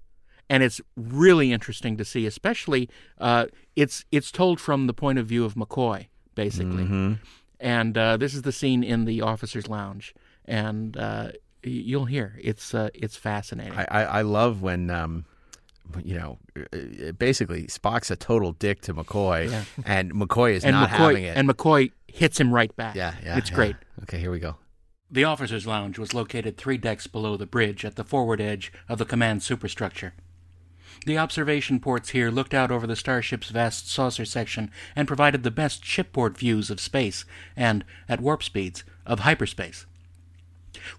and it's really interesting to see. Especially, uh, it's it's told from the point of view of McCoy, basically, Mm-hmm. and uh, this is the scene in the officers' lounge, and uh, you'll hear it's uh, it's fascinating. I, I, I love when um, you know, uh, basically Spock's a total dick to McCoy, Yeah. and McCoy is and not McCoy having it. and McCoy hits him right back. yeah, yeah, it's yeah. great. Okay, here we go. The officers' lounge was located three decks below the bridge at the forward edge of the command superstructure. The observation ports here looked out over the starship's vast saucer section and provided the best shipboard views of space and, at warp speeds, of hyperspace.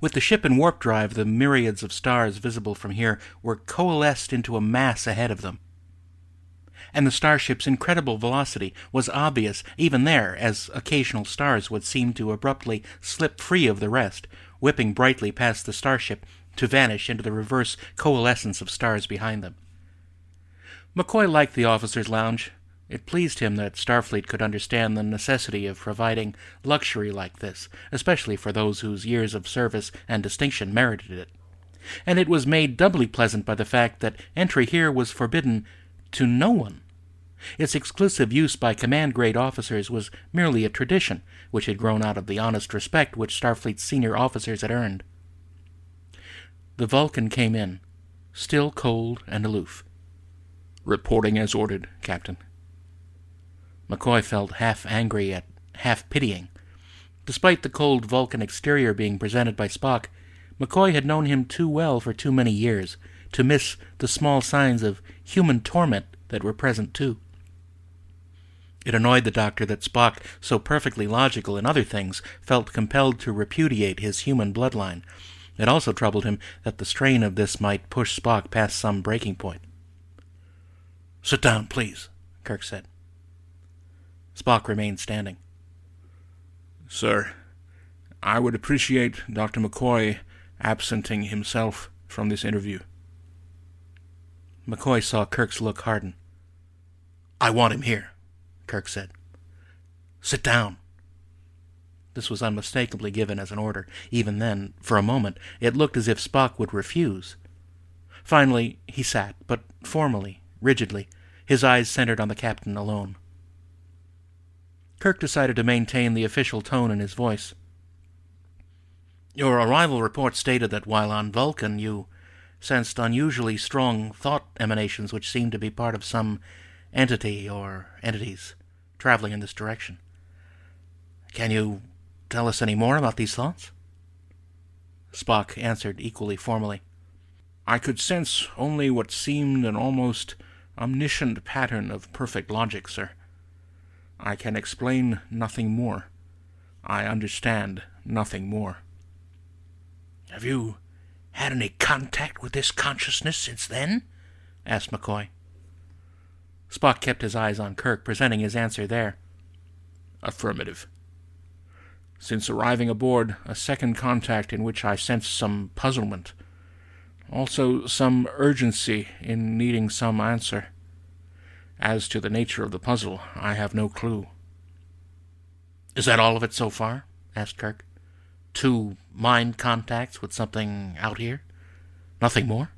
With the ship in warp drive, the myriads of stars visible from here were coalesced into a mass ahead of them. And the starship's incredible velocity was obvious even there, as occasional stars would seem to abruptly slip free of the rest, whipping brightly past the starship to vanish into the reverse coalescence of stars behind them. McCoy liked the officers' lounge. It pleased him that Starfleet could understand the necessity of providing luxury like this, especially for those whose years of service and distinction merited it. And it was made doubly pleasant by the fact that entry here was forbidden to no one. Its exclusive use by command grade officers was merely a tradition which had grown out of the honest respect which Starfleet's senior officers had earned. The Vulcan came in, still cold and aloof. Reporting as ordered, Captain. McCoy felt half angry yet half pitying. Despite the cold Vulcan exterior being presented by Spock, McCoy had known him too well for too many years to miss the small signs of human torment that were present too. It annoyed the doctor that Spock, so perfectly logical in other things, felt compelled to repudiate his human bloodline. It also troubled him that the strain of this might push Spock past some breaking point. Sit down, please, Kirk said. Spock remained standing. Sir, I would appreciate Dr. McCoy absenting himself from this interview. McCoy saw Kirk's look harden. I want him here, Kirk said. Sit down. This was unmistakably given as an order. Even then, for a moment, it looked as if Spock would refuse. Finally, he sat, but formally, rigidly, his eyes centered on the captain alone. Kirk decided to maintain the official tone in his voice. Your arrival report stated that while on Vulcan you sensed unusually strong thought emanations which seemed to be part of some entity or entities traveling in this direction. Can you tell us any more about these thoughts? Spock answered equally formally. I could sense only what seemed an almost omniscient pattern of perfect logic, sir. I can explain nothing more. I understand nothing more. Have you had any contact with this consciousness since then? asked McCoy. Spock kept his eyes on Kirk, presenting his answer there. Affirmative. Since arriving aboard, a second contact in which I sensed some puzzlement. Also, some urgency in needing some answer. As to the nature of the puzzle, I have no clue. Is that all of it so far? asked Kirk. Two mind contacts with something out here? Nothing more?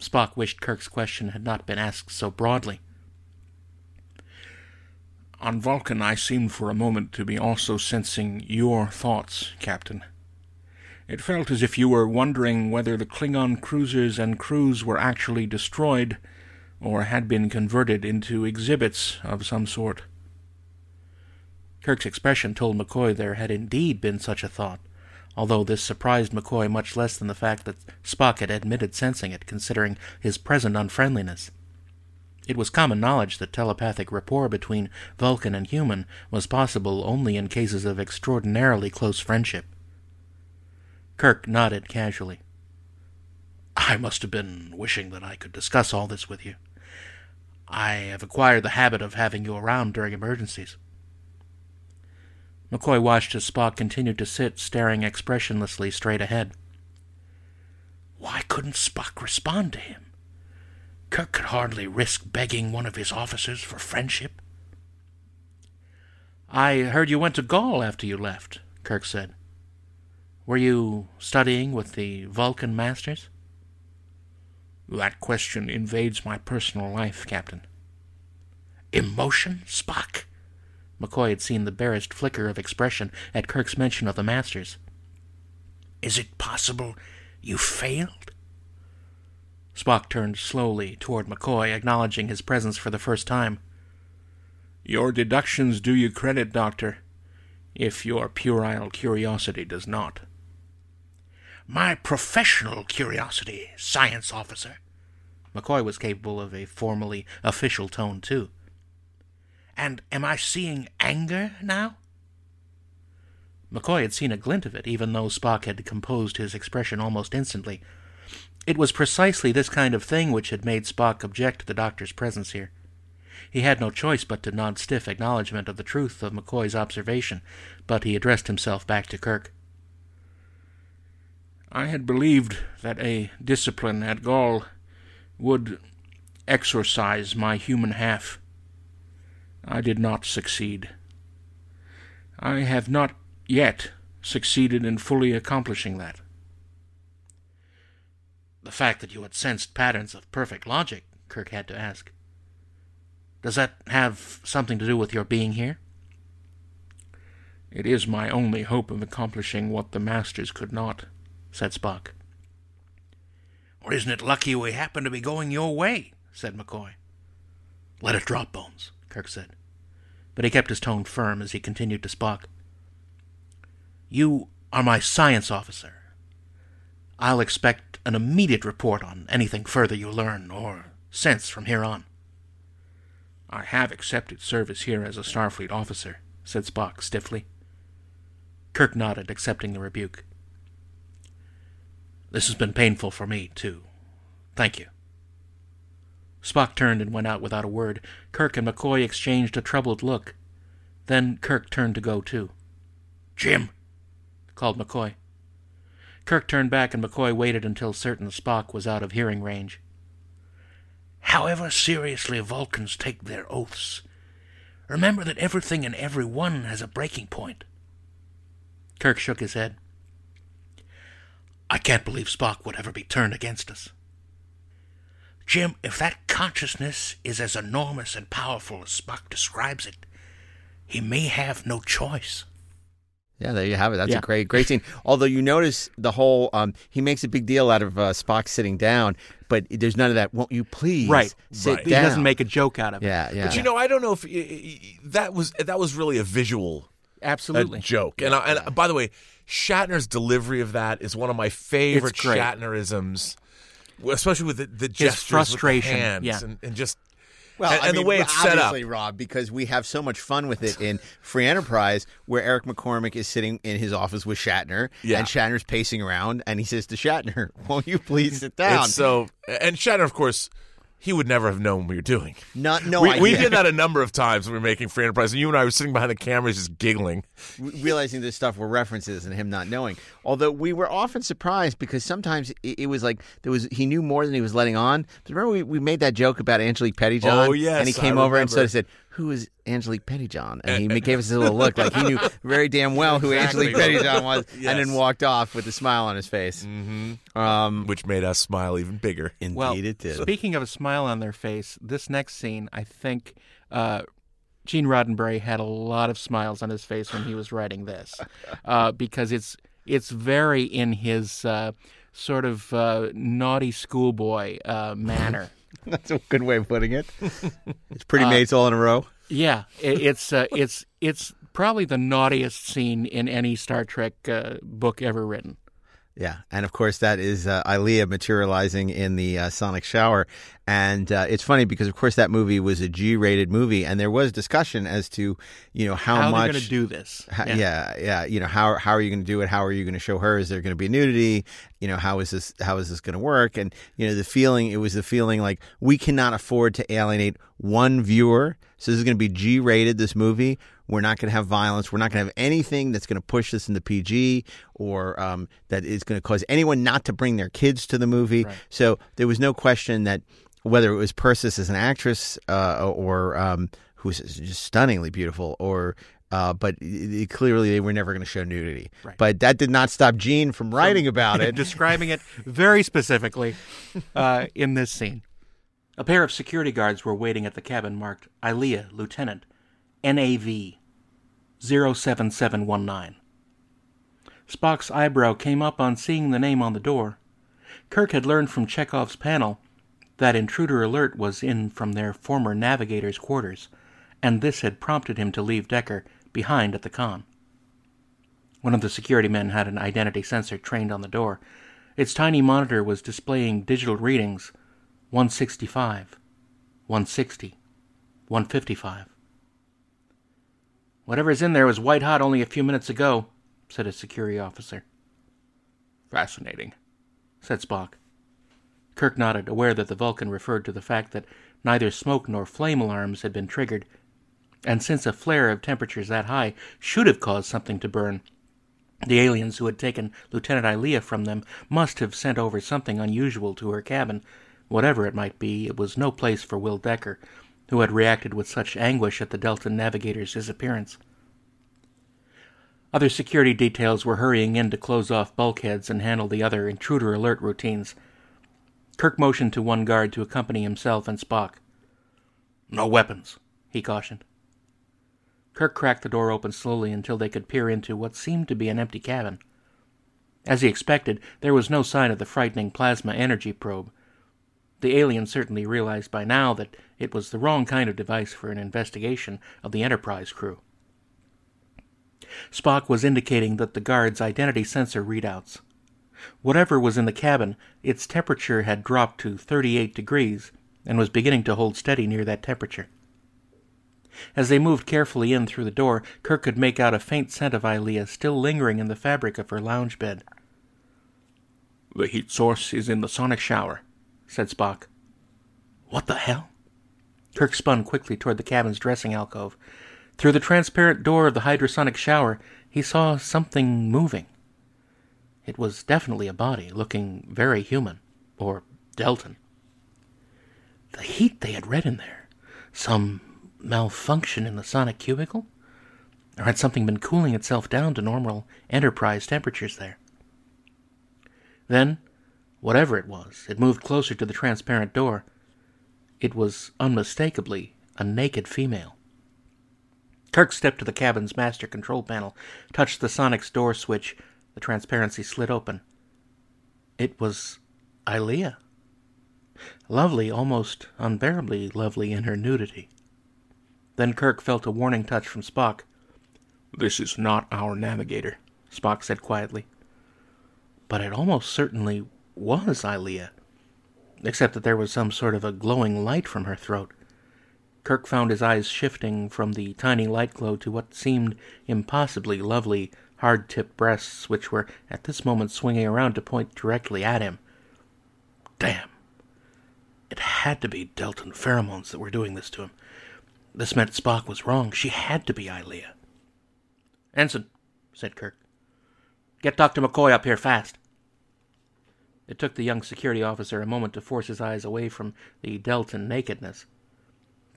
Spock wished Kirk's question had not been asked so broadly. On Vulcan, I seemed for a moment to be also sensing your thoughts, Captain. It felt as if you were wondering whether the Klingon cruisers and crews were actually destroyed or had been converted into exhibits of some sort. Kirk's expression told McCoy there had indeed been such a thought, although this surprised McCoy much less than the fact that Spock had admitted sensing it, considering his present unfriendliness. It was common knowledge that telepathic rapport between Vulcan and human was possible only in cases of extraordinarily close friendship. Kirk nodded casually. I must have been wishing that I could discuss all this with you. I have acquired the habit of having you around during emergencies. McCoy watched as Spock continued to sit, staring expressionlessly straight ahead. Why couldn't Spock respond to him? Kirk could hardly risk begging one of his officers for friendship. I heard you went to Gol after you left, Kirk said. Were you studying with the Vulcan Masters? That question invades my personal life, Captain. Emotion, Spock? McCoy had seen the barest flicker of expression at Kirk's mention of the Masters. Is it possible you failed? Spock turned slowly toward McCoy, acknowledging his presence for the first time. Your deductions do you credit, Doctor, if your puerile curiosity does not. My professional curiosity, science officer. McCoy was capable of a formally official tone, too. And am I seeing anger now? McCoy had seen a glint of it, even though Spock had composed his expression almost instantly. It was precisely this kind of thing which had made Spock object to the doctor's presence here. He had no choice but to nod stiff acknowledgment of the truth of McCoy's observation, but he addressed himself back to Kirk. I had believed that a discipline at Gol would exorcise my human half. I did not succeed. I have not yet succeeded in fully accomplishing that. The fact that you had sensed patterns of perfect logic, Kirk had to ask. Does that have something to do with your being here? It is my only hope of accomplishing what the masters could not, said Spock. Or isn't it lucky we happen to be going your way? said McCoy. Let it drop, Bones, Kirk said. But he kept his tone firm as he continued to Spock. You are my science officer. I'll expect an immediate report on anything further you learn or sense from here on. I have accepted service here as a Starfleet officer, said Spock stiffly. Kirk nodded, accepting the rebuke. This has been painful for me, too. Thank you. Spock turned and went out without a word. Kirk and McCoy exchanged a troubled look. Then Kirk turned to go, too. Jim! called McCoy. Kirk turned back, and McCoy waited until certain Spock was out of hearing range. However seriously Vulcans take their oaths, remember that everything and everyone has a breaking point. Kirk shook his head. I can't believe Spock would ever be turned against us. Jim, if that consciousness is as enormous and powerful as Spock describes it, he may have no choice. Yeah, there you have it. That's Yeah. a great, great scene. [LAUGHS] Although you notice the whole, um, he makes a big deal out of uh, Spock sitting down, but there's none of that. Won't you please Right. sit Right. He doesn't make a joke out of it. Yeah, yeah. But you know, I don't know if y- y- that was that was really a visual Absolutely. a joke. And, I, and by the way, Shatner's delivery of that is one of my favorite. Shatnerisms, especially with the, the gestures, frustration, with the hands, yeah. and, and just Well, and, I and mean, the way it's set up. Rob, because we have so much fun with it in Free Enterprise, where Eric McCormack is sitting in his office with Shatner, Yeah. and Shatner's pacing around, and he says to Shatner, [LAUGHS] "Won't you please sit down?" It's so, and Shatner, of course, he would never have known what we were doing. Not no we, idea. we did that a number of times when we were making Free Enterprise, and you and I were sitting behind the cameras just giggling. re- realizing this stuff were references and him not knowing. Although we were often surprised because sometimes it, it was like there was he knew more than he was letting on. But remember we, we made that joke about Angelique Pettyjohn? Oh, yes, and he I came over and sort of said, "Who is Angelique Pettyjohn?" And he gave us a little look like he knew [LAUGHS] very damn well who Exactly. Angelique Pettyjohn was, and then walked off with a smile on his face. Mm-hmm. Um, which made us smile even bigger. indeed, Well, it did. speaking of a smile on their face, this next scene, I think uh, Gene Roddenberry had a lot of smiles on his face when he was writing this, uh, because it's it's very in his uh, sort of uh, naughty schoolboy uh, manner. [LAUGHS] That's a good way of putting it. [LAUGHS] It's pretty maids all in a row. Yeah, it, [LAUGHS] it's uh, it's it's probably the naughtiest scene in any Star Trek uh, book ever written. Yeah, and of course that is uh, Ilia materializing in the uh, sonic shower, and uh, it's funny because of course that movie was a G-rated movie, and there was discussion as to you know how, How, much going to do this? How, yeah. yeah, You know how how are you going to do it? How are you going to show her? Is there going to be nudity? You know how is this how is this going to work? And you know the feeling it was the feeling like we cannot afford to alienate one viewer. So this is going to be G rated. This movie. We're not going to have violence. We're not going to have anything that's going to push this into PG or um, that is going to cause anyone not to bring their kids to the movie. So there was no question that whether it was Persis as an actress uh, or um, who's just stunningly beautiful, or uh, but it, it- clearly they were never going to show nudity. But that did not stop Gene from writing about [LAUGHS] it. describing it very specifically [LAUGHS] uh, in this scene. A pair of security guards were waiting at the cabin marked Ilia, Lieutenant, NAV 07719. Spock's eyebrow came up on seeing the name on the door. Kirk had learned from Chekov's panel that intruder alert was in from their former navigator's quarters, and this had prompted him to leave Decker behind at the con. One of the security men had an identity sensor trained on the door. Its tiny monitor was displaying digital readings 165, 160, 155. Whatever's in there was white hot only a few minutes ago, said a security officer. Fascinating, said Spock. Kirk nodded, aware that the Vulcan referred to the fact that neither smoke nor flame alarms had been triggered, and since a flare of temperatures that high should have caused something to burn, the aliens who had taken Lieutenant Ilia from them must have sent over something unusual to her cabin. Whatever it might be, it was no place for Will Decker, who had reacted with such anguish at the Delta navigator's disappearance. Other security details were hurrying in to close off bulkheads and handle the other intruder alert routines. Kirk motioned to one guard to accompany himself and Spock. No weapons, he cautioned. Kirk cracked the door open slowly until they could peer into what seemed to be an empty cabin. As he expected, there was no sign of the frightening plasma energy probe. The alien certainly realized by now that it was the wrong kind of device for an investigation of the Enterprise crew. Spock was indicating that the guard's identity sensor readouts. Whatever was in the cabin, its temperature had dropped to 38 degrees and was beginning to hold steady near that temperature. As they moved carefully in through the door, Kirk could make out a faint scent of Ilia still lingering in the fabric of her lounge bed. The heat source is in the sonic shower, said Spock. What the hell? Kirk spun quickly toward the cabin's dressing alcove. Through the transparent door of the hydrosonic shower, he saw something moving. It was definitely a body, looking very human, or Deltan. The heat they had read in there. Some malfunction in the sonic cubicle? Or had something been cooling itself down to normal Enterprise temperatures there? Then, whatever it was, it moved closer to the transparent door. It was unmistakably a naked female. Kirk stepped to the cabin's master control panel, touched the sonic's door switch. The transparency slid open. It was Ilia. Lovely, almost unbearably lovely in her nudity. Then Kirk felt a warning touch from Spock. This is not our navigator, Spock said quietly. But it almost certainly was Ilia, except that there was some sort of a glowing light from her throat. Kirk found his eyes shifting from the tiny light glow to what seemed impossibly lovely, hard tipped breasts, which were at this moment swinging around to point directly at him. Damn. It had to be Deltan pheromones that were doing this to him. This meant Spock was wrong. She had to be Ilia. Ensign, said Kirk. Get Dr. McCoy up here fast. It took the young security officer a moment to force his eyes away from the Deltan nakedness.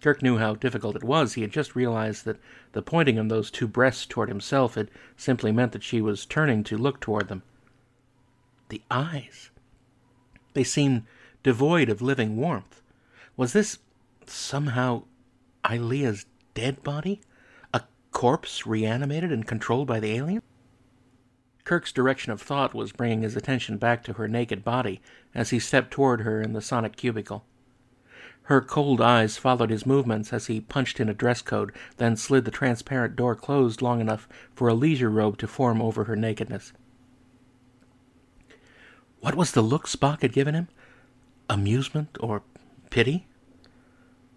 Kirk knew how difficult it was. He had just realized that the pointing of those two breasts toward himself had simply meant that she was turning to look toward them. The eyes. They seemed devoid of living warmth. Was this somehow Ilia's dead body? A corpse reanimated and controlled by the alien? Kirk's direction of thought was bringing his attention back to her naked body as he stepped toward her in the sonic cubicle. Her cold eyes followed his movements as he punched in a dress code, then slid the transparent door closed long enough for a leisure robe to form over her nakedness. What was the look Spock had given him? Amusement or pity?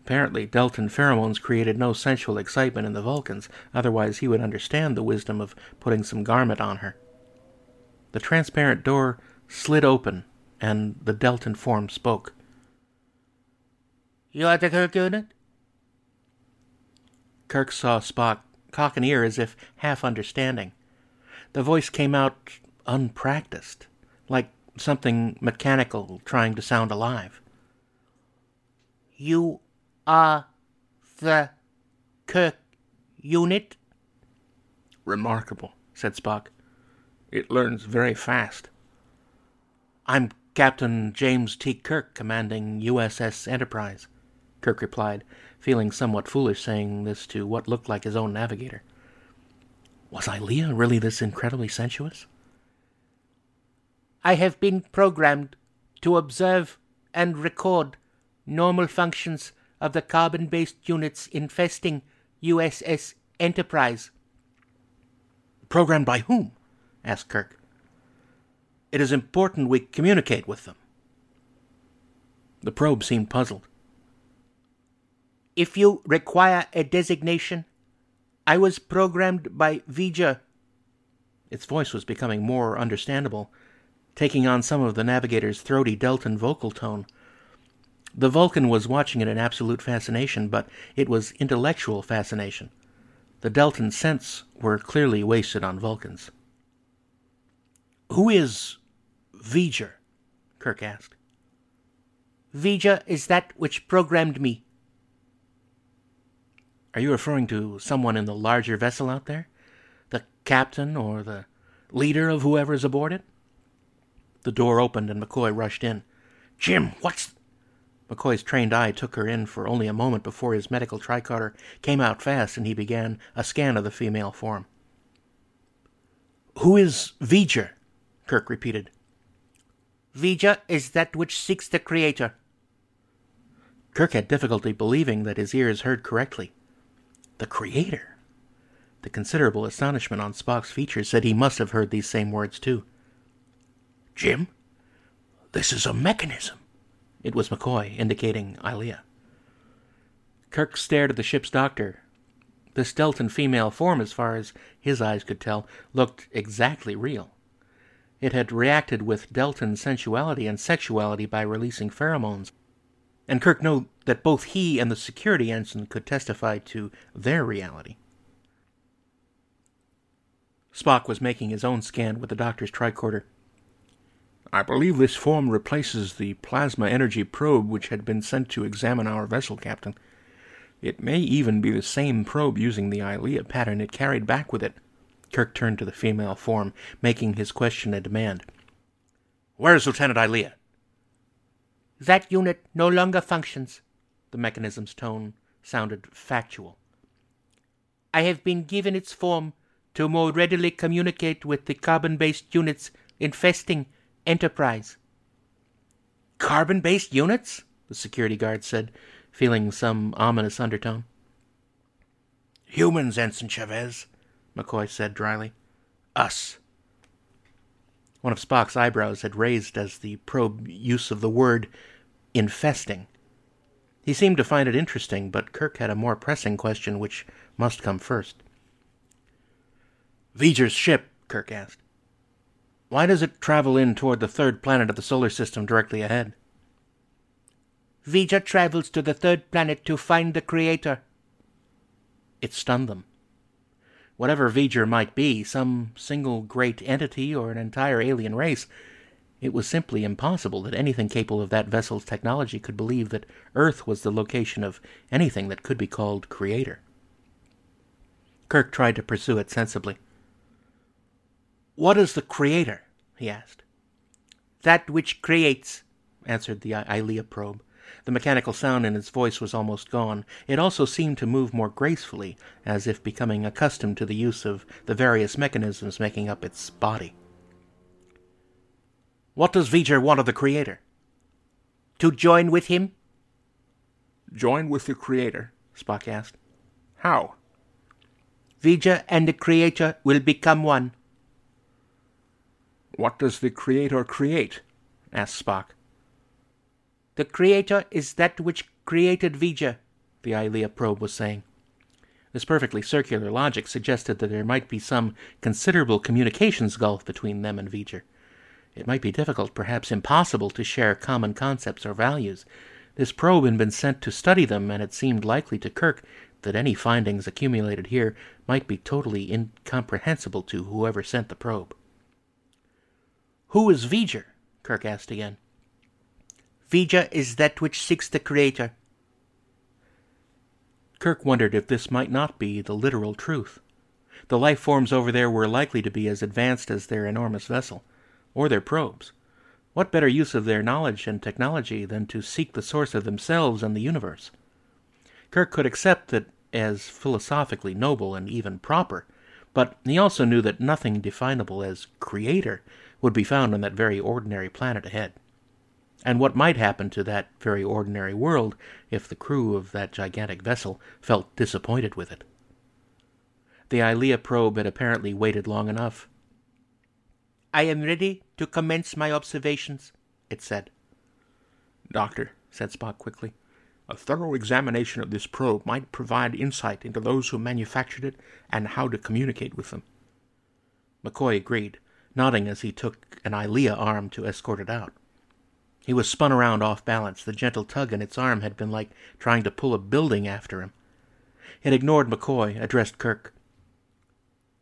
Apparently, Deltan pheromones created no sensual excitement in the Vulcans, otherwise, he would understand the wisdom of putting some garment on her. The transparent door slid open, and the Deltan form spoke. You are the Kirk unit? Kirk saw Spock cock an ear as if half understanding. The voice came out unpracticed, like something mechanical trying to sound alive. You are the Kirk unit? Remarkable, said Spock. It learns very fast. I'm Captain James T. Kirk, commanding USS Enterprise, Kirk replied, feeling somewhat foolish saying this to what looked like his own navigator. Was Ilia really this incredibly sensuous? I have been programmed to observe and record normal functions of the carbon based units infesting USS Enterprise. Programmed by whom? Asked Kirk. It is important we communicate with them. The probe seemed puzzled. If you require a designation, I was programmed by V'Ger. Its voice was becoming more understandable, taking on some of the navigator's throaty Deltan vocal tone. The Vulcan was watching it in absolute fascination, but it was intellectual fascination. The Deltan scents were clearly wasted on Vulcans. Who is V'Ger? Kirk asked. V'Ger is that which programmed me. Are you referring to someone in the larger vessel out there? The captain or the leader of whoever is aboard it? The door opened and McCoy rushed in. Jim, what's. McCoy's trained eye took her in for only a moment before his medical tricorder came out fast and he began a scan of the female form. Who is V'Ger? Kirk repeated. V'Ger is that which seeks the Creator. Kirk had difficulty believing that his ears heard correctly. The Creator? The considerable astonishment on Spock's features said he must have heard these same words too. Jim, this is a mechanism. It was McCoy, indicating Ilia. Kirk stared at the ship's doctor. The Deltan female form, as far as his eyes could tell, looked exactly real. It had reacted with Deltan sensuality and sexuality by releasing pheromones, and Kirk knew that both he and the security ensign could testify to their reality. Spock was making his own scan with the doctor's tricorder. I believe this form replaces the plasma energy probe which had been sent to examine our vessel, Captain. It may even be the same probe using the Ilia pattern it carried back with it. Kirk turned to the female form, making his question a demand. Where is Lieutenant Ilia? That unit no longer functions. The mechanism's tone sounded factual. I have been given its form to more readily communicate with the carbon based units infesting Enterprise. Carbon based units? The security guard said, feeling some ominous undertone. Humans, Ensign Chavez, McCoy said dryly. Us. One of Spock's eyebrows had raised as the probe use of the word infesting. He seemed to find it interesting, but Kirk had a more pressing question which must come first. V'ger's ship, Kirk asked. Why does it travel in toward the third planet of the solar system directly ahead? V'ger travels to the third planet to find the Creator. It stunned them. Whatever V'ger might be, some single great entity or an entire alien race, it was simply impossible that anything capable of that vessel's technology could believe that Earth was the location of anything that could be called Creator. Kirk tried to pursue it sensibly. What is the Creator? he asked. That which creates, answered the Ilia probe. The mechanical sound in its voice was almost gone. It also seemed to move more gracefully, as if becoming accustomed to the use of the various mechanisms making up its body. What does V'ger want of the Creator? To join with him? Join with the Creator? Spock asked. How? V'ger and the Creator will become one. What does the Creator create? asked Spock. The Creator is that which created V'ger, the Ilia probe was saying. This perfectly circular logic suggested that there might be some considerable communications gulf between them and V'ger. It might be difficult, perhaps impossible, to share common concepts or values. This probe had been sent to study them, and it seemed likely to Kirk that any findings accumulated here might be totally incomprehensible to whoever sent the probe. Who is V'ger? Kirk asked again. V'ger is that which seeks the Creator. Kirk wondered if this might not be the literal truth. The life forms over there were likely to be as advanced as their enormous vessel, or their probes. What better use of their knowledge and technology than to seek the source of themselves and the universe? Kirk could accept that as philosophically noble and even proper, but he also knew that nothing definable as creator would be found on that very ordinary planet ahead. And what might happen to that very ordinary world if the crew of that gigantic vessel felt disappointed with it? The Ilia probe had apparently waited long enough. I am ready to commence my observations, it said. Doctor, said Spock quickly, a thorough examination of this probe might provide insight into those who manufactured it and how to communicate with them. McCoy agreed, nodding as he took an Ilia arm to escort it out. He was spun around off balance. The gentle tug in its arm had been like trying to pull a building after him. It ignored McCoy, addressed Kirk.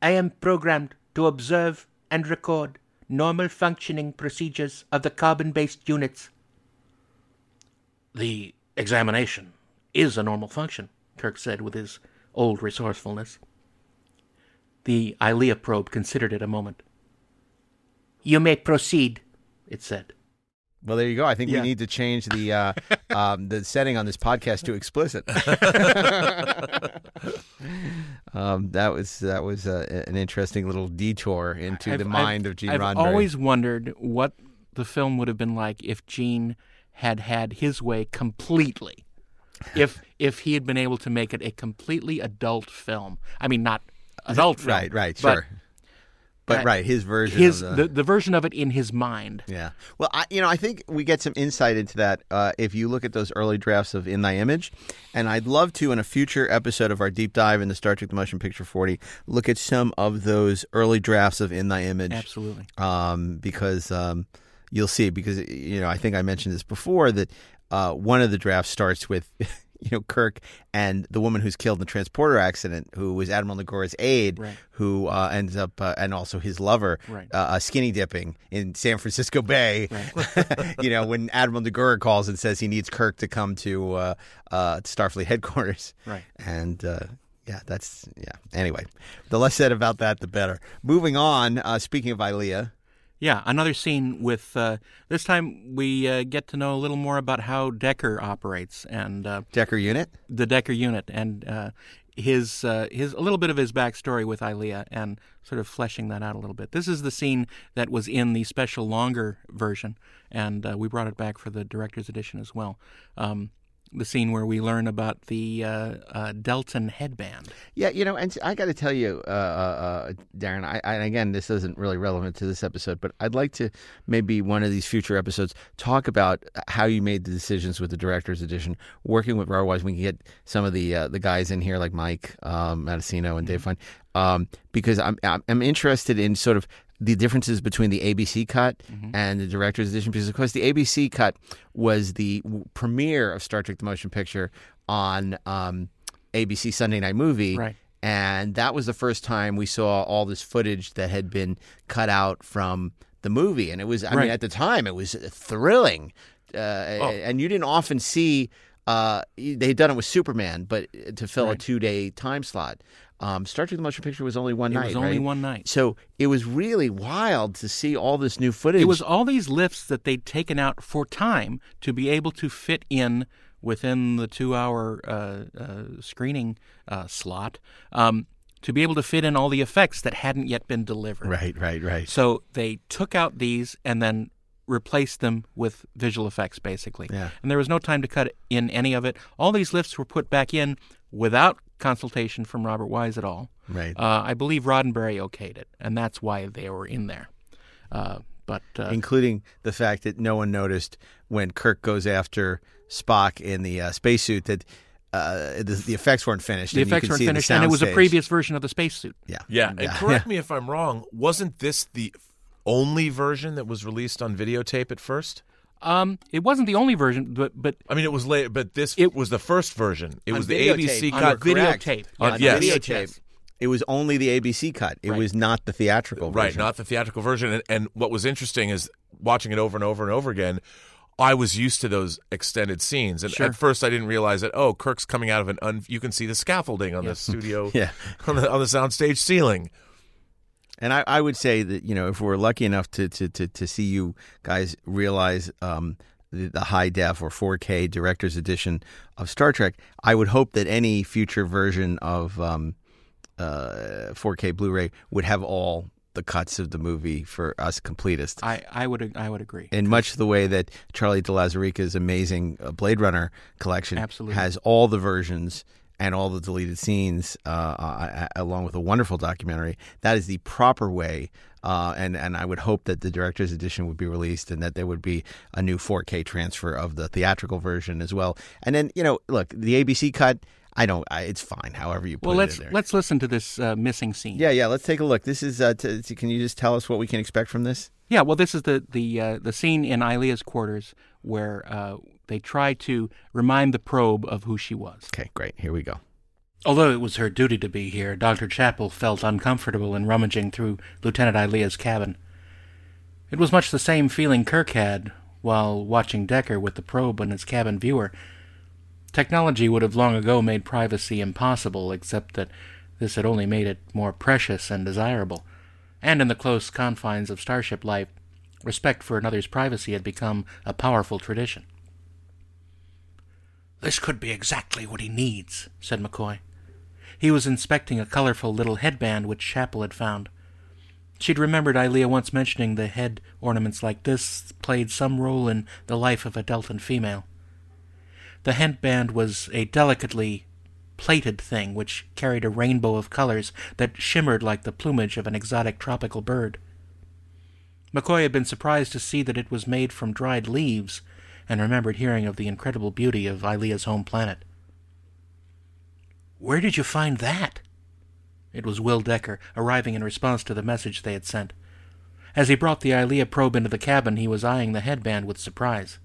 I am programmed to observe and record normal functioning procedures of the carbon based units. The examination is a normal function, Kirk said with his old resourcefulness. The Ilia probe considered it a moment. You may proceed, it said. Well, there you go. I think Yeah. we need to change the uh, [LAUGHS] um, the setting on this podcast to explicit. [LAUGHS] um, that was that was uh, an interesting little detour into the I've- mind I've- of Gene I've Roddenberry. always wondered what the film would have been like if Gene had had his way completely. if [LAUGHS] if he had been able to make it a completely adult film. I mean, not adult film. right, right, sure. But uh, right, his version His of the, the version of it in his mind. Yeah. Well, I, you know, I think we get some insight into that uh, if you look at those early drafts of In Thy Image. And I'd love to, in a future episode of our deep dive into Star Trek The Motion Picture 40, look at some of those early drafts of In Thy Image. Absolutely. Um, because um, you'll see, because, you know, I think I mentioned this before that uh, one of the drafts starts with. [LAUGHS] [LAUGHS] You know, Kirk and the woman who's killed in the transporter accident, who was Admiral Nagura's aide, Right. who uh, ends up, uh, and also his lover, Right. uh, uh, skinny dipping in San Francisco Bay. [LAUGHS] you know, when Admiral Nagura calls and says he needs Kirk to come to uh, uh, Starfleet headquarters. Right. And uh, yeah, that's yeah. Anyway, the less said about that, the better. Moving on. Uh, speaking of Ilia, Yeah, another scene with uh, this time we uh, get to know a little more about how Decker operates and uh, Decker unit. the Decker unit and uh, his uh, his a little bit of his backstory with Ilia and sort of fleshing that out a little bit. This is the scene that was in the special longer version, and uh, we brought it back for the director's edition as well. Um, the scene where we learn about the uh, uh, Deltan headband. Yeah, you know, and I got to tell you, uh, uh, Daren. I, I, and again, this isn't really relevant to this episode, but I'd like to maybe one of these future episodes talk about how you made the decisions with the director's edition, working with Otherwise, we can get some of the uh, the guys in here like Mike um, Matessino and Dave Fein, um, because I'm I'm interested in sort of the differences between the ABC cut Mm-hmm. and the director's edition because of course the ABC cut was the premiere of Star Trek: The Motion Picture on um, ABC Sunday Night Movie, Right. And that was the first time we saw all this footage that had been cut out from the movie, and it was I Right. mean at the time it was thrilling, uh, and you didn't often see. Uh, they had done it with Superman, but to fill a two-day time slot. Um, Star Trek: The Motion Picture was only one It night. was only right? one night. So it was really wild to see all this new footage. It was all these lifts that they'd taken out for time to be able to fit in within the two-hour uh, uh, screening uh, slot, um, to be able to fit in all the effects that hadn't yet been delivered. right, right, right. So they took out these and then replaced them with visual effects, basically. Yeah. And there was no time to cut in any of it. All these lifts were put back in without consultation from Robert Wise at all. Right. Uh, I believe Roddenberry okayed it, and that's why they were in there. Uh, but uh, including the fact that no one noticed when Kirk goes after Spock in the uh, spacesuit that uh, the, the effects weren't finished. the and effects weren't finished, and it was a previous version of the spacesuit. Yeah, Yeah, and [LAUGHS] correct me if I'm wrong. Wasn't this the only version that was released on videotape at first? Um, it wasn't the only version, but but I mean, it was later, but this It- was the first version. It was the. ABC cut. correct. videotape. On On- yes. videotape. It was only the ABC cut. It Right. was not the theatrical version. Right, not the theatrical version. And, and what was interesting is watching it over and over and over again. I was used to those extended scenes, and Sure. at first I didn't realize that. Oh, Kirk's coming out of an. Un- you can see the scaffolding on the studio, [LAUGHS] Yeah. on the on the soundstage ceiling. And I, I would say that you know if we're lucky enough to to to, to see you guys realize um, the, the high def or 4K director's edition of Star Trek, I would hope that any future version of um, uh, 4K Blu-ray would have all the cuts of the movie for us completists. I, I would I would agree. in much the way that Charlie de Lauzirika's amazing uh, Blade Runner collection Absolutely. has all the versions and all the deleted scenes, uh, uh, along with a wonderful documentary. That is the proper way, uh, and and I would hope that the director's edition would be released and that there would be a new 4K transfer of the theatrical version as well. And then you know, look, the ABC cut. I don't. I, it's fine. However you put well, it let's in there. let's listen to this uh, missing scene. yeah, yeah. Let's take a look. This is. Uh, t- t- can you just tell us what we can expect from this? Yeah, well, this is the the uh, the scene in Ilia's quarters where uh, they try to remind the probe of who she was. Okay, great. Here we go. Although it was her duty to be here, Dr. Chapel felt uncomfortable in rummaging through Lieutenant Ilia's cabin. It was much the same feeling Kirk had while watching Decker with the probe on his cabin viewer. Technology would have long ago made privacy impossible, except that this had only made it more precious and desirable. And in the close confines of starship life, respect for another's privacy had become a powerful tradition. This could be exactly what he needs, said McCoy. He was inspecting a colorful little headband which Chapel had found. She'd remembered Ilia once mentioning the head ornaments like this played some role in the life of a Deltan female. The headband was a delicately plated thing which carried a rainbow of colors that shimmered like the plumage of an exotic tropical bird. McCoy had been surprised to see that it was made from dried leaves, and remembered hearing of the incredible beauty of Ilia's home planet. Where did you find that? It was Will Decker, arriving in response to the message they had sent. As he brought the Ilia probe into the cabin, he was eyeing the headband with surprise.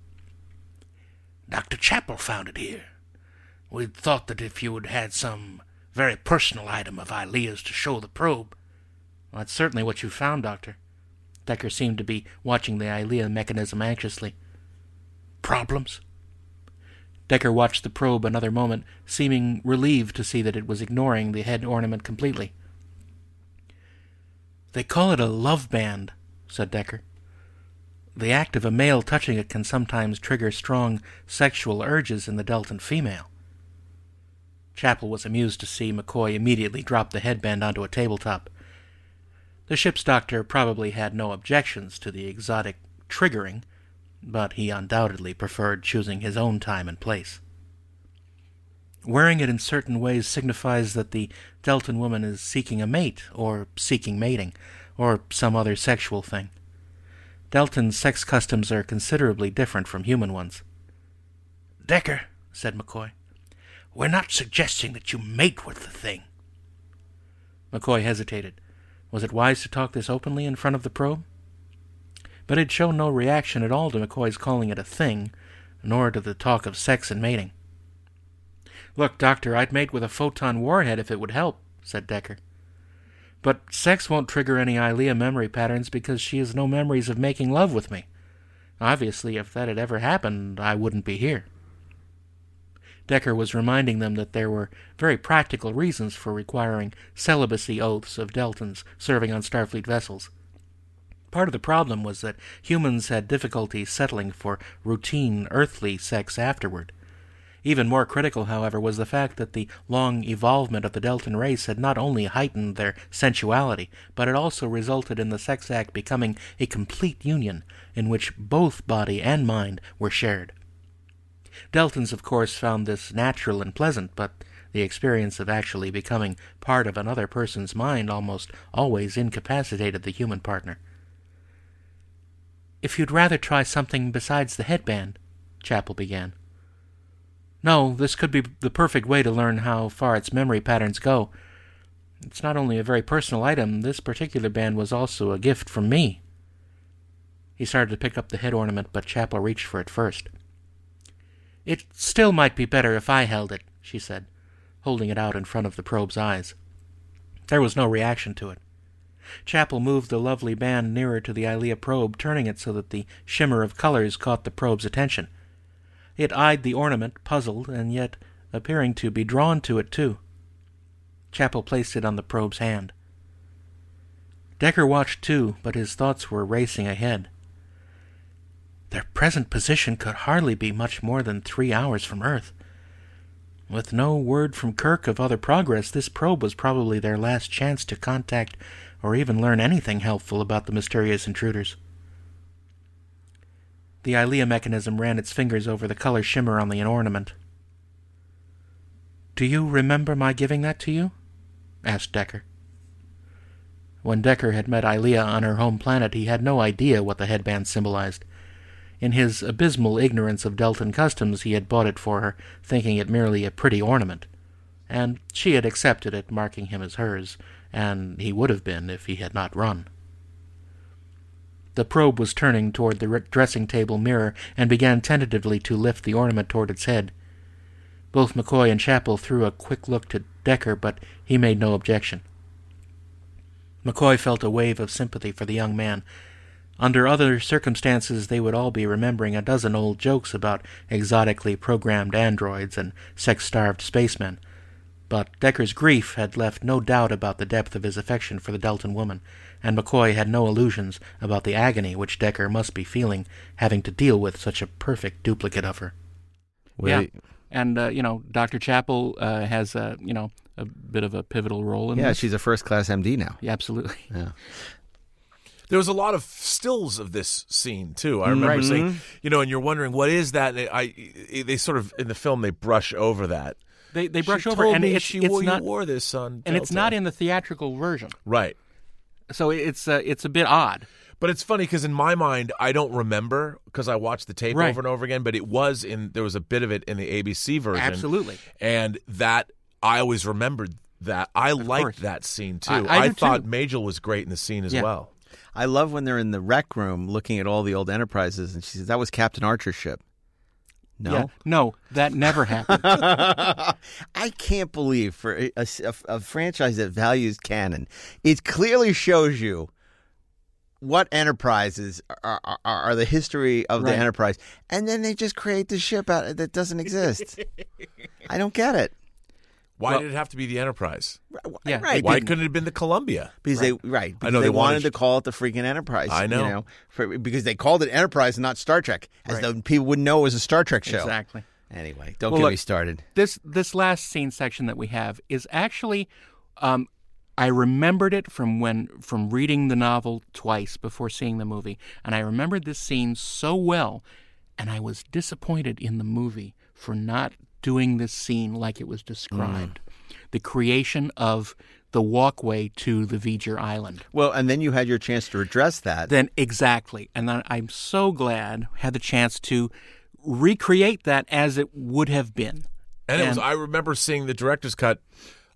Dr. Chapel found it here. We'd thought that if you had had some very personal item of Ilia's to show the probe. Well, that's certainly what you found, Doctor. Decker seemed to be watching the Ilia mechanism anxiously. Problems? Decker watched the probe another moment, seeming relieved to see that it was ignoring the head ornament completely. They call it a love band, said Decker. The act of a male touching it can sometimes trigger strong sexual urges in the Deltan female. Chapel was amused to see McCoy immediately drop the headband onto a tabletop. The ship's doctor probably had no objections to the exotic triggering, but he undoubtedly preferred choosing his own time and place. Wearing it in certain ways signifies that the Deltan woman is seeking a mate, or seeking mating, or some other sexual thing. Deltan's sex customs are considerably different from human ones. Decker, said McCoy, we're not suggesting that you mate with the thing. McCoy hesitated. Was it wise to talk this openly in front of the probe? But it showed no reaction at all to McCoy's calling it a thing, nor to the talk of sex and mating. Look, Doctor, I'd mate with a photon warhead if it would help, said Decker. But sex won't trigger any Ilia memory patterns because she has no memories of making love with me. Obviously, if that had ever happened, I wouldn't be here. Decker was reminding them that there were very practical reasons for requiring celibacy oaths of Deltans serving on Starfleet vessels. Part of the problem was that humans had difficulty settling for routine earthly sex afterward. Even more critical, however, was the fact that the long evolvement of the Deltan race had not only heightened their sensuality, but it also resulted in the sex act becoming a complete union in which both body and mind were shared. Deltans, of course, found this natural and pleasant, but the experience of actually becoming part of another person's mind almost always incapacitated the human partner. If you'd rather try something besides the headband, Chapel began. No, this could be the perfect way to learn how far its memory patterns go. It's not only a very personal item, this particular band was also a gift from me. He started to pick up the head ornament, but Chapel reached for it first. It still might be better if I held it, she said, holding it out in front of the probe's eyes. There was no reaction to it. Chapel moved the lovely band nearer to the Ilia probe, turning it so that the shimmer of colors caught the probe's attention. It eyed the ornament, puzzled, and yet appearing to be drawn to it too. Chapel placed it on the probe's hand. Decker watched too, but his thoughts were racing ahead. Their present position could hardly be much more than three hours from Earth. With no word from Kirk of other progress, this probe was probably their last chance to contact or even learn anything helpful about the mysterious intruders. The Ilia mechanism ran its fingers over the color shimmer on the ornament. Do you remember my giving that to you? asked Decker. When Decker had met Ilia on her home planet, he had no idea what the headband symbolized. In his abysmal ignorance of Deltan customs, he had bought it for her, thinking it merely a pretty ornament. And she had accepted it, marking him as hers, and he would have been if he had not run. The probe was turning toward the dressing table mirror and began tentatively to lift the ornament toward its head. Both McCoy and Chapel threw a quick look to Decker, but he made no objection. McCoy felt a wave of sympathy for the young man. Under other circumstances, they would all be remembering a dozen old jokes about exotically programmed androids and sex-starved spacemen. But Decker's grief had left no doubt about the depth of his affection for the Deltan woman, and McCoy had no illusions about the agony which Decker must be feeling having to deal with such a perfect duplicate of her. yeah, and uh, you know, Dr. Chapel uh, has a you know a bit of a pivotal role in yeah, this. she's a first class MD now. Yeah, absolutely. Yeah. There was a lot of stills of this scene too. I remember saying, you know, and you're wondering what is that? And I, they sort of in the film they brush over that. They they brush she over, told and me it's, she it's wore, not you wore this on, and it's not in the theatrical version, right. so it's uh, it's a bit odd. But it's funny because in my mind, I don't remember because I watched the tape Right. over and over again. But it was in there was a bit of it in the ABC version, Absolutely. and that I always remembered that. I liked course. that scene too. I- I do, thought too. Majel was great in the scene as Yeah. well. I love when they're in the rec room looking at all the old enterprises, and she says that was Captain Archer's ship. No, Yeah. No, that never happened. [LAUGHS] I can't believe for a, a- a franchise that values canon, it clearly shows you what enterprises are, are, are the history of the enterprise, and then they just create the ship out that doesn't exist. [LAUGHS] I don't get it. Why Well- did it have to be the Enterprise? Yeah. right? Why couldn't it have been the Columbia? because they right because know they, they wanted, wanted- to call it the freaking Enterprise. I know. you know, for, because they called it Enterprise and not Star Trek, as Right. though people wouldn't know it was a Star Trek show. exactly. Anyway, don't Well, get look- me started. this this last scene section that we have is actually um, I remembered it from when from reading the novel twice before seeing the movie, and I remembered this scene so well, and I was disappointed in the movie for not doing this scene like it was Mm. described. The creation of the walkway to the V'Ger Island. Well, and then you had your chance to address that. Then exactly, and I'm so glad I had the chance to recreate that as it would have been. And it was. And- I remember seeing the director's cut.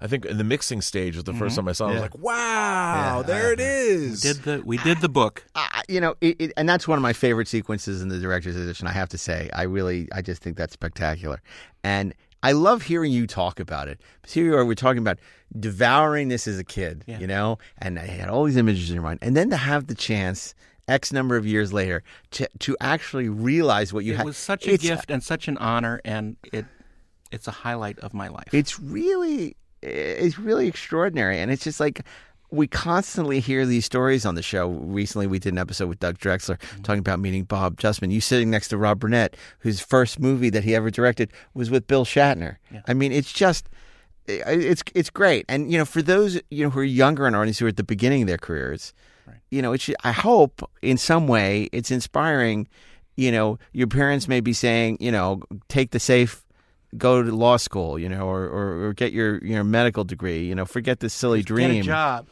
I think in the mixing stage was the 1st mm-hmm. time I saw. it. I was Yeah. like, "Wow, Yeah. there it is." Did the we did the book. I- you know, it, it, and that's one of my favorite sequences in the director's edition. I have to say, I really, I just think that's spectacular, and I love hearing you talk about it. Because here you are, we're talking about devouring this as a kid, Yeah. you know, and I had all these images in your mind, and then to have the chance, X number of years later, to to actually realize what you It had was such a it's- gift and such an honor, and it it's a highlight of my life. It's really, it's really extraordinary, and it's just like we constantly hear these stories on the show. Recently, we did an episode with Doug Drexler mm-hmm. talking about meeting Bob Justman. You sitting next to Rob Burnett, whose first movie that he ever directed was with Bill Shatner. I mean, it's just. It's it's great, and you know, for those you know who are younger and audience who are at the beginning of their careers, you know, it should, I hope in some way it's inspiring. You know, your parents may be saying, you know, take the safe go to law school, you know, or, or, or get your your medical degree, you know, forget this silly dream, Get a job.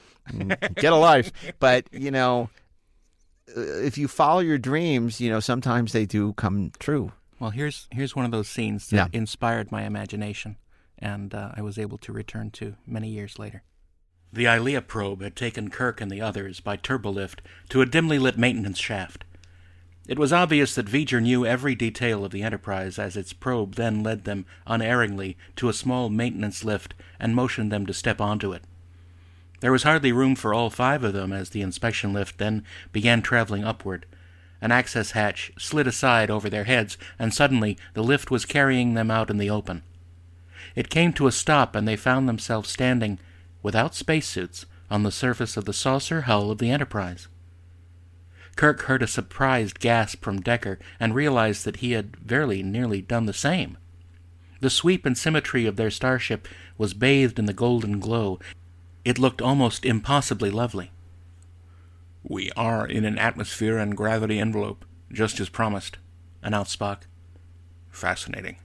get a life. [LAUGHS] But you know, uh, if you follow your dreams, you know, sometimes they do come true. Well, here's here's one of those scenes that Yeah. inspired my imagination, and uh, I was able to return to many years later. The Ilia probe had taken Kirk and the others by turbolift to a dimly lit maintenance shaft. It was obvious that V'Ger knew every detail of the Enterprise as its probe then led them unerringly to a small maintenance lift and motioned them to step onto it. There was hardly room for all five of them as the inspection lift then began traveling upward. An access hatch slid aside over their heads, and suddenly the lift was carrying them out in the open. It came to a stop, and they found themselves standing, without spacesuits, on the surface of the saucer hull of the Enterprise. Kirk heard a surprised gasp from Decker and realized that he had very nearly done the same. The sweep and symmetry of their starship was bathed in the golden glow. It looked almost impossibly lovely. We are in an atmosphere and gravity envelope, just as promised, announced Spock. Fascinating.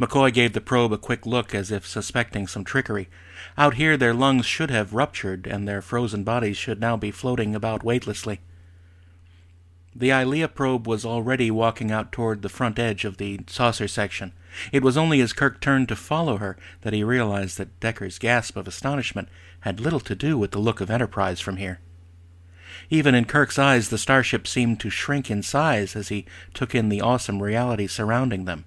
McCoy gave the probe a quick look as if suspecting some trickery. Out here, their lungs should have ruptured, and their frozen bodies should now be floating about weightlessly. The Ilia probe was already walking out toward the front edge of the saucer section. It was only as Kirk turned to follow her that he realized that Decker's gasp of astonishment had little to do with the look of Enterprise from here. Even in Kirk's eyes, the starship seemed to shrink in size as he took in the awesome reality surrounding them.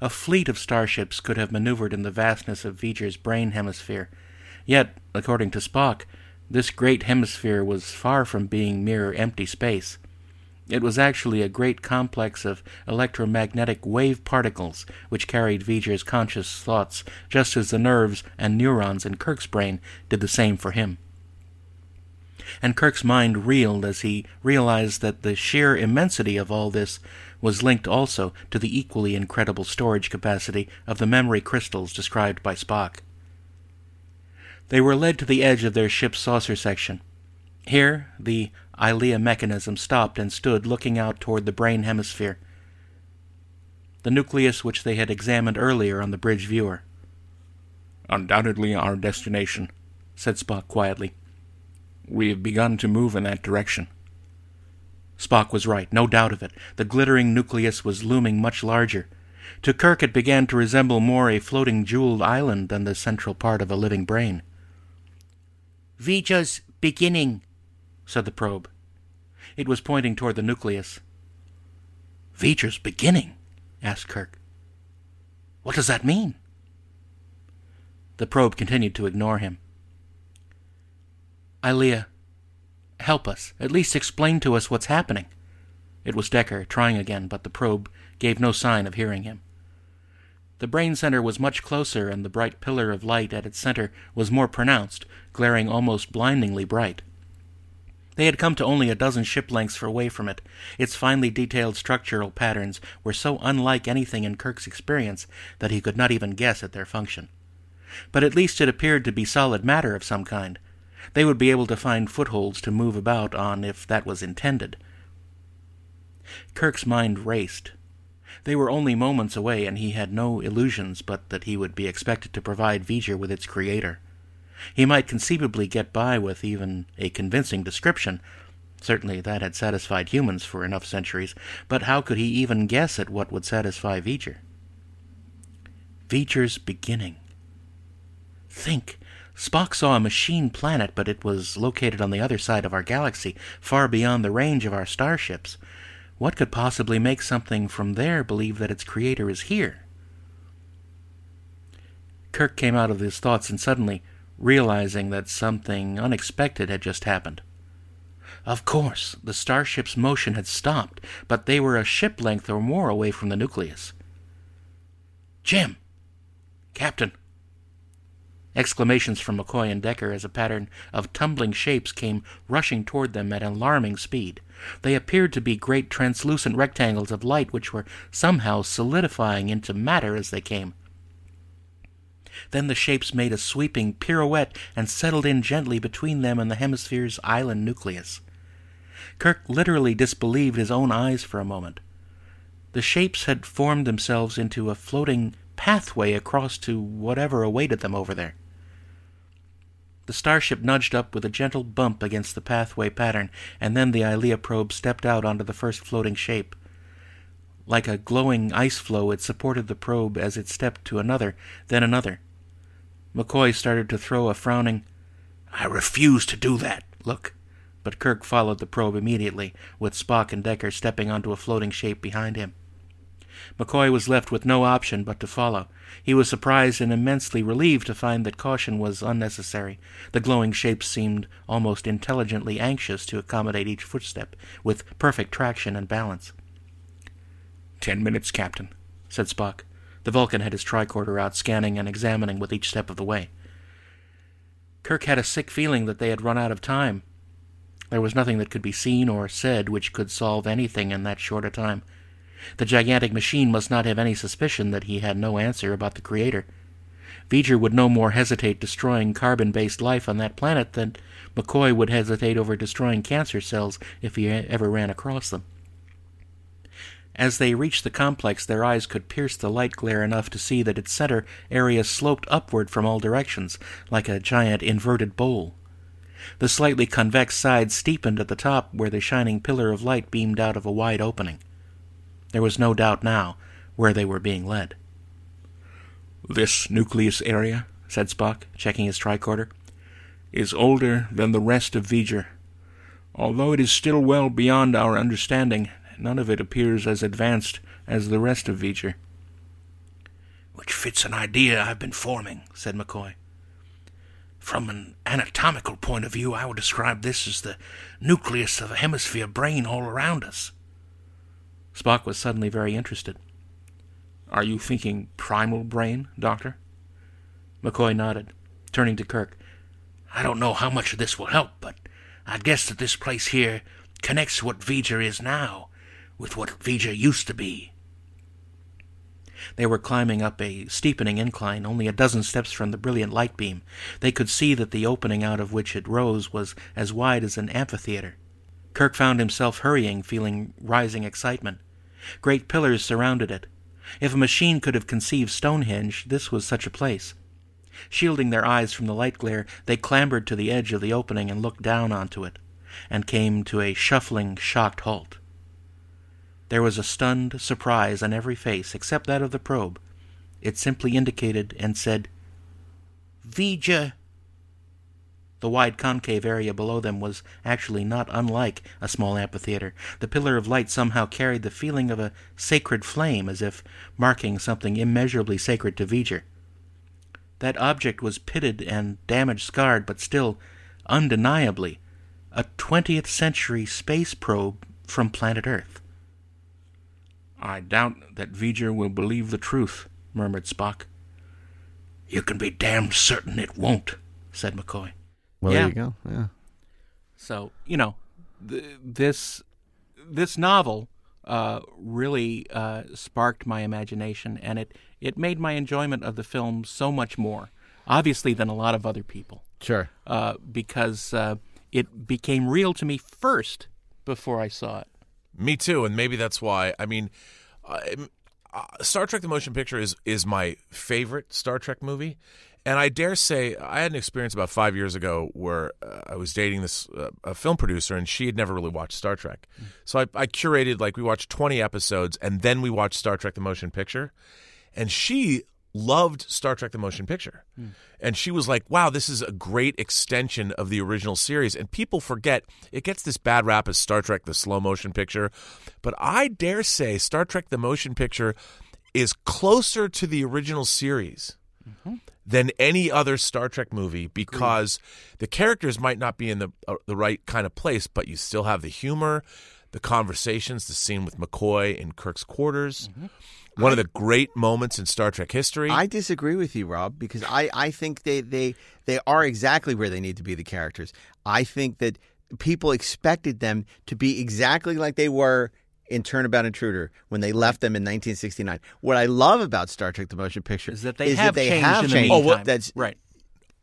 A fleet of starships could have maneuvered in the vastness of V'Ger's brain hemisphere. Yet, according to Spock, this great hemisphere was far from being mere empty space. It was actually a great complex of electromagnetic wave particles which carried V'Ger's conscious thoughts, just as the nerves and neurons in Kirk's brain did the same for him. And Kirk's mind reeled as he realized that the sheer immensity of all this was linked also to the equally incredible storage capacity of the memory crystals described by Spock. They were led to the edge of their ship's saucer section. Here, the Ilia mechanism stopped and stood looking out toward the brain hemisphere, the nucleus which they had examined earlier on the bridge viewer. Undoubtedly our destination, said Spock quietly. We have begun to move in that direction. Spock was right, no doubt of it. The glittering nucleus was looming much larger. To Kirk it began to resemble more a floating jeweled island than the central part of a living brain. V'Ger's beginning, said the probe. It was pointing toward the nucleus. V'Ger's beginning? asked Kirk. What does that mean? The probe continued to ignore him. Ilia, help us. At least explain to us what's happening. It was Decker, trying again, but the probe gave no sign of hearing him. The brain center was much closer, and the bright pillar of light at its center was more pronounced, glaring almost blindingly bright. They had come to only a dozen ship lengths away from it. Its finely detailed structural patterns were so unlike anything in Kirk's experience that he could not even guess at their function. But at least it appeared to be solid matter of some kind. They would be able to find footholds to move about on if that was intended. Kirk's mind raced. They were only moments away, and he had no illusions but that he would be expected to provide V'Ger with its creator. He might conceivably get by with even a convincing description. Certainly that had satisfied humans for enough centuries, but how could he even guess at what would satisfy V'Ger? V'Ger's beginning. Think. Spock saw a machine planet, but it was located on the other side of our galaxy, far beyond the range of our starships. What could possibly make something from there believe that its creator is here? Kirk came out of his thoughts and suddenly, realizing that something unexpected had just happened. Of course, the starship's motion had stopped, but they were a ship length or more away from the nucleus. Jim! Captain! Exclamations from McCoy and Decker as a pattern of tumbling shapes came rushing toward them at alarming speed. They appeared to be great translucent rectangles of light which were somehow solidifying into matter as they came. Then the shapes made a sweeping pirouette and settled in gently between them and the hemisphere's island nucleus. Kirk literally disbelieved his own eyes for a moment. The shapes had formed themselves into a floating pathway across to whatever awaited them over there. The starship nudged up with a gentle bump against the pathway pattern, and then the Ilia probe stepped out onto the first floating shape. Like a glowing ice floe, it supported the probe as it stepped to another, then another. McCoy started to throw a frowning, I refuse to do that, look, but Kirk followed the probe immediately, with Spock and Decker stepping onto a floating shape behind him. McCoy was left with no option but to follow. He was surprised and immensely relieved to find that caution was unnecessary. The glowing shapes seemed almost intelligently anxious to accommodate each footstep, with perfect traction and balance. Ten minutes, Captain, said Spock. The Vulcan had his tricorder out, scanning and examining with each step of the way. Kirk had a sick feeling that they had run out of time. There was nothing that could be seen or said which could solve anything in that short a time. The gigantic machine must not have any suspicion that he had no answer about the Creator. V'Ger would no more hesitate destroying carbon-based life on that planet than McCoy would hesitate over destroying cancer cells if he ever ran across them. As they reached the complex, their eyes could pierce the light glare enough to see that its center area sloped upward from all directions, like a giant inverted bowl. The slightly convex sides steepened at the top where the shining pillar of light beamed out of a wide opening. There was no doubt now where they were being led. This nucleus area, said Spock, checking his tricorder, is older than the rest of V'Ger. Although it is still well beyond our understanding, none of it appears as advanced as the rest of V'Ger. Which fits an idea I've been forming, said McCoy. From an anatomical point of view, I would describe this as the nucleus of a hemisphere brain all around us. Spock was suddenly very interested. Are you thinking primal brain, Doctor? McCoy nodded, turning to Kirk. I don't know how much of this will help, but I'd guess that this place here connects what V'Ger is now with what V'Ger used to be. They were climbing up a steepening incline, only a dozen steps from the brilliant light beam. They could see that the opening out of which it rose was as wide as an amphitheater. Kirk found himself hurrying, feeling rising excitement. Great pillars surrounded it. If a machine could have conceived Stonehenge, this was such a place. Shielding their eyes from the light glare, they clambered to the edge of the opening and looked down onto it, and came to a shuffling, shocked halt. There was a stunned surprise on every face except that of the probe. It simply indicated and said, V'Ger. The wide concave area below them was actually not unlike a small amphitheater. The pillar of light somehow carried the feeling of a sacred flame, as if marking something immeasurably sacred to V'Ger. That object was pitted and damage scarred, but still, undeniably, a 20th century space probe from planet Earth. I doubt that V'Ger will believe the truth, murmured Spock. You can be damned certain it won't, said McCoy. Well, Yeah. there you go. Yeah. So you know, th- this this novel uh, really uh, sparked my imagination, and it it made my enjoyment of the film so much more, obviously, than a lot of other people, Sure. uh, because uh, it became real to me first before I saw it. Me too, and maybe that's why. I mean, I, uh, Star Trek: The Motion Picture is is my favorite Star Trek movie, and I dare say I had an experience about five years ago where uh, I was dating this uh, a film producer, and she had never really watched Star Trek, so I, I curated like we watched twenty episodes, and then we watched Star Trek: The Motion Picture, and she loved Star Trek: The Motion Picture, and she was like, "Wow, this is a great extension of the original series." And people forget it gets this bad rap as Star Trek: The Slow Motion Picture, but I dare say Star Trek: The Motion Picture is closer to the original series than any other Star Trek movie because the characters might not be in the uh, the right kind of place, but you still have the humor, the conversations, the scene with McCoy in Kirk's quarters. One of the great moments in Star Trek history. I disagree with you, Rob, because I, I think they, they they are exactly where they need to be the characters. I think that people expected them to be exactly like they were in Turnabout Intruder when they left them in 1969. What I love about Star Trek: The Motion Picture Is that they have they changed have in the changed. Oh, well, that's right.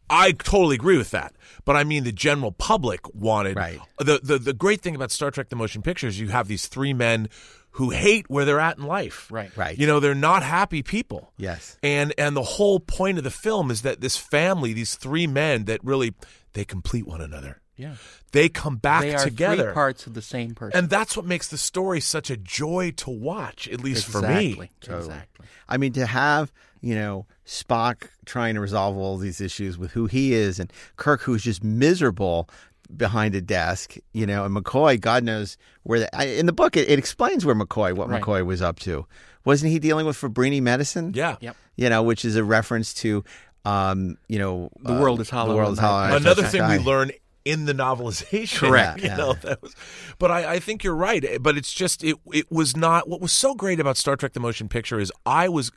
I totally agree with that. But I mean, the general public wanted. Right. The, the, the great thing about Star Trek The Motion Picture is you have these three men who hate where they're at in life. Right. Right. You know, they're not happy people. Yes. And and the whole point of the film is that this family, these three men that really they complete one another. Yeah. They come back They are together. three parts of the same person. and that's what makes the story such a joy to watch, at least for me. exactly. Exactly. I mean, to have you know Spock trying to resolve all these issues with who he is, and Kirk who's just miserable behind a desk, you know, and McCoy, God knows where. The, I, in the book, it, it explains where McCoy, what Right. McCoy was up to. Wasn't he dealing with Fabrini medicine? Yeah. Yep. You know, which is a reference to, um, you know, The uh, world is hollow The world is hollow. I- and I Another thing we learn in the novelization. [LAUGHS] Correct, You yeah. know, that was, but I, I think you're right. But it's just it it was not what was so great about Star Trek the Motion Picture is I was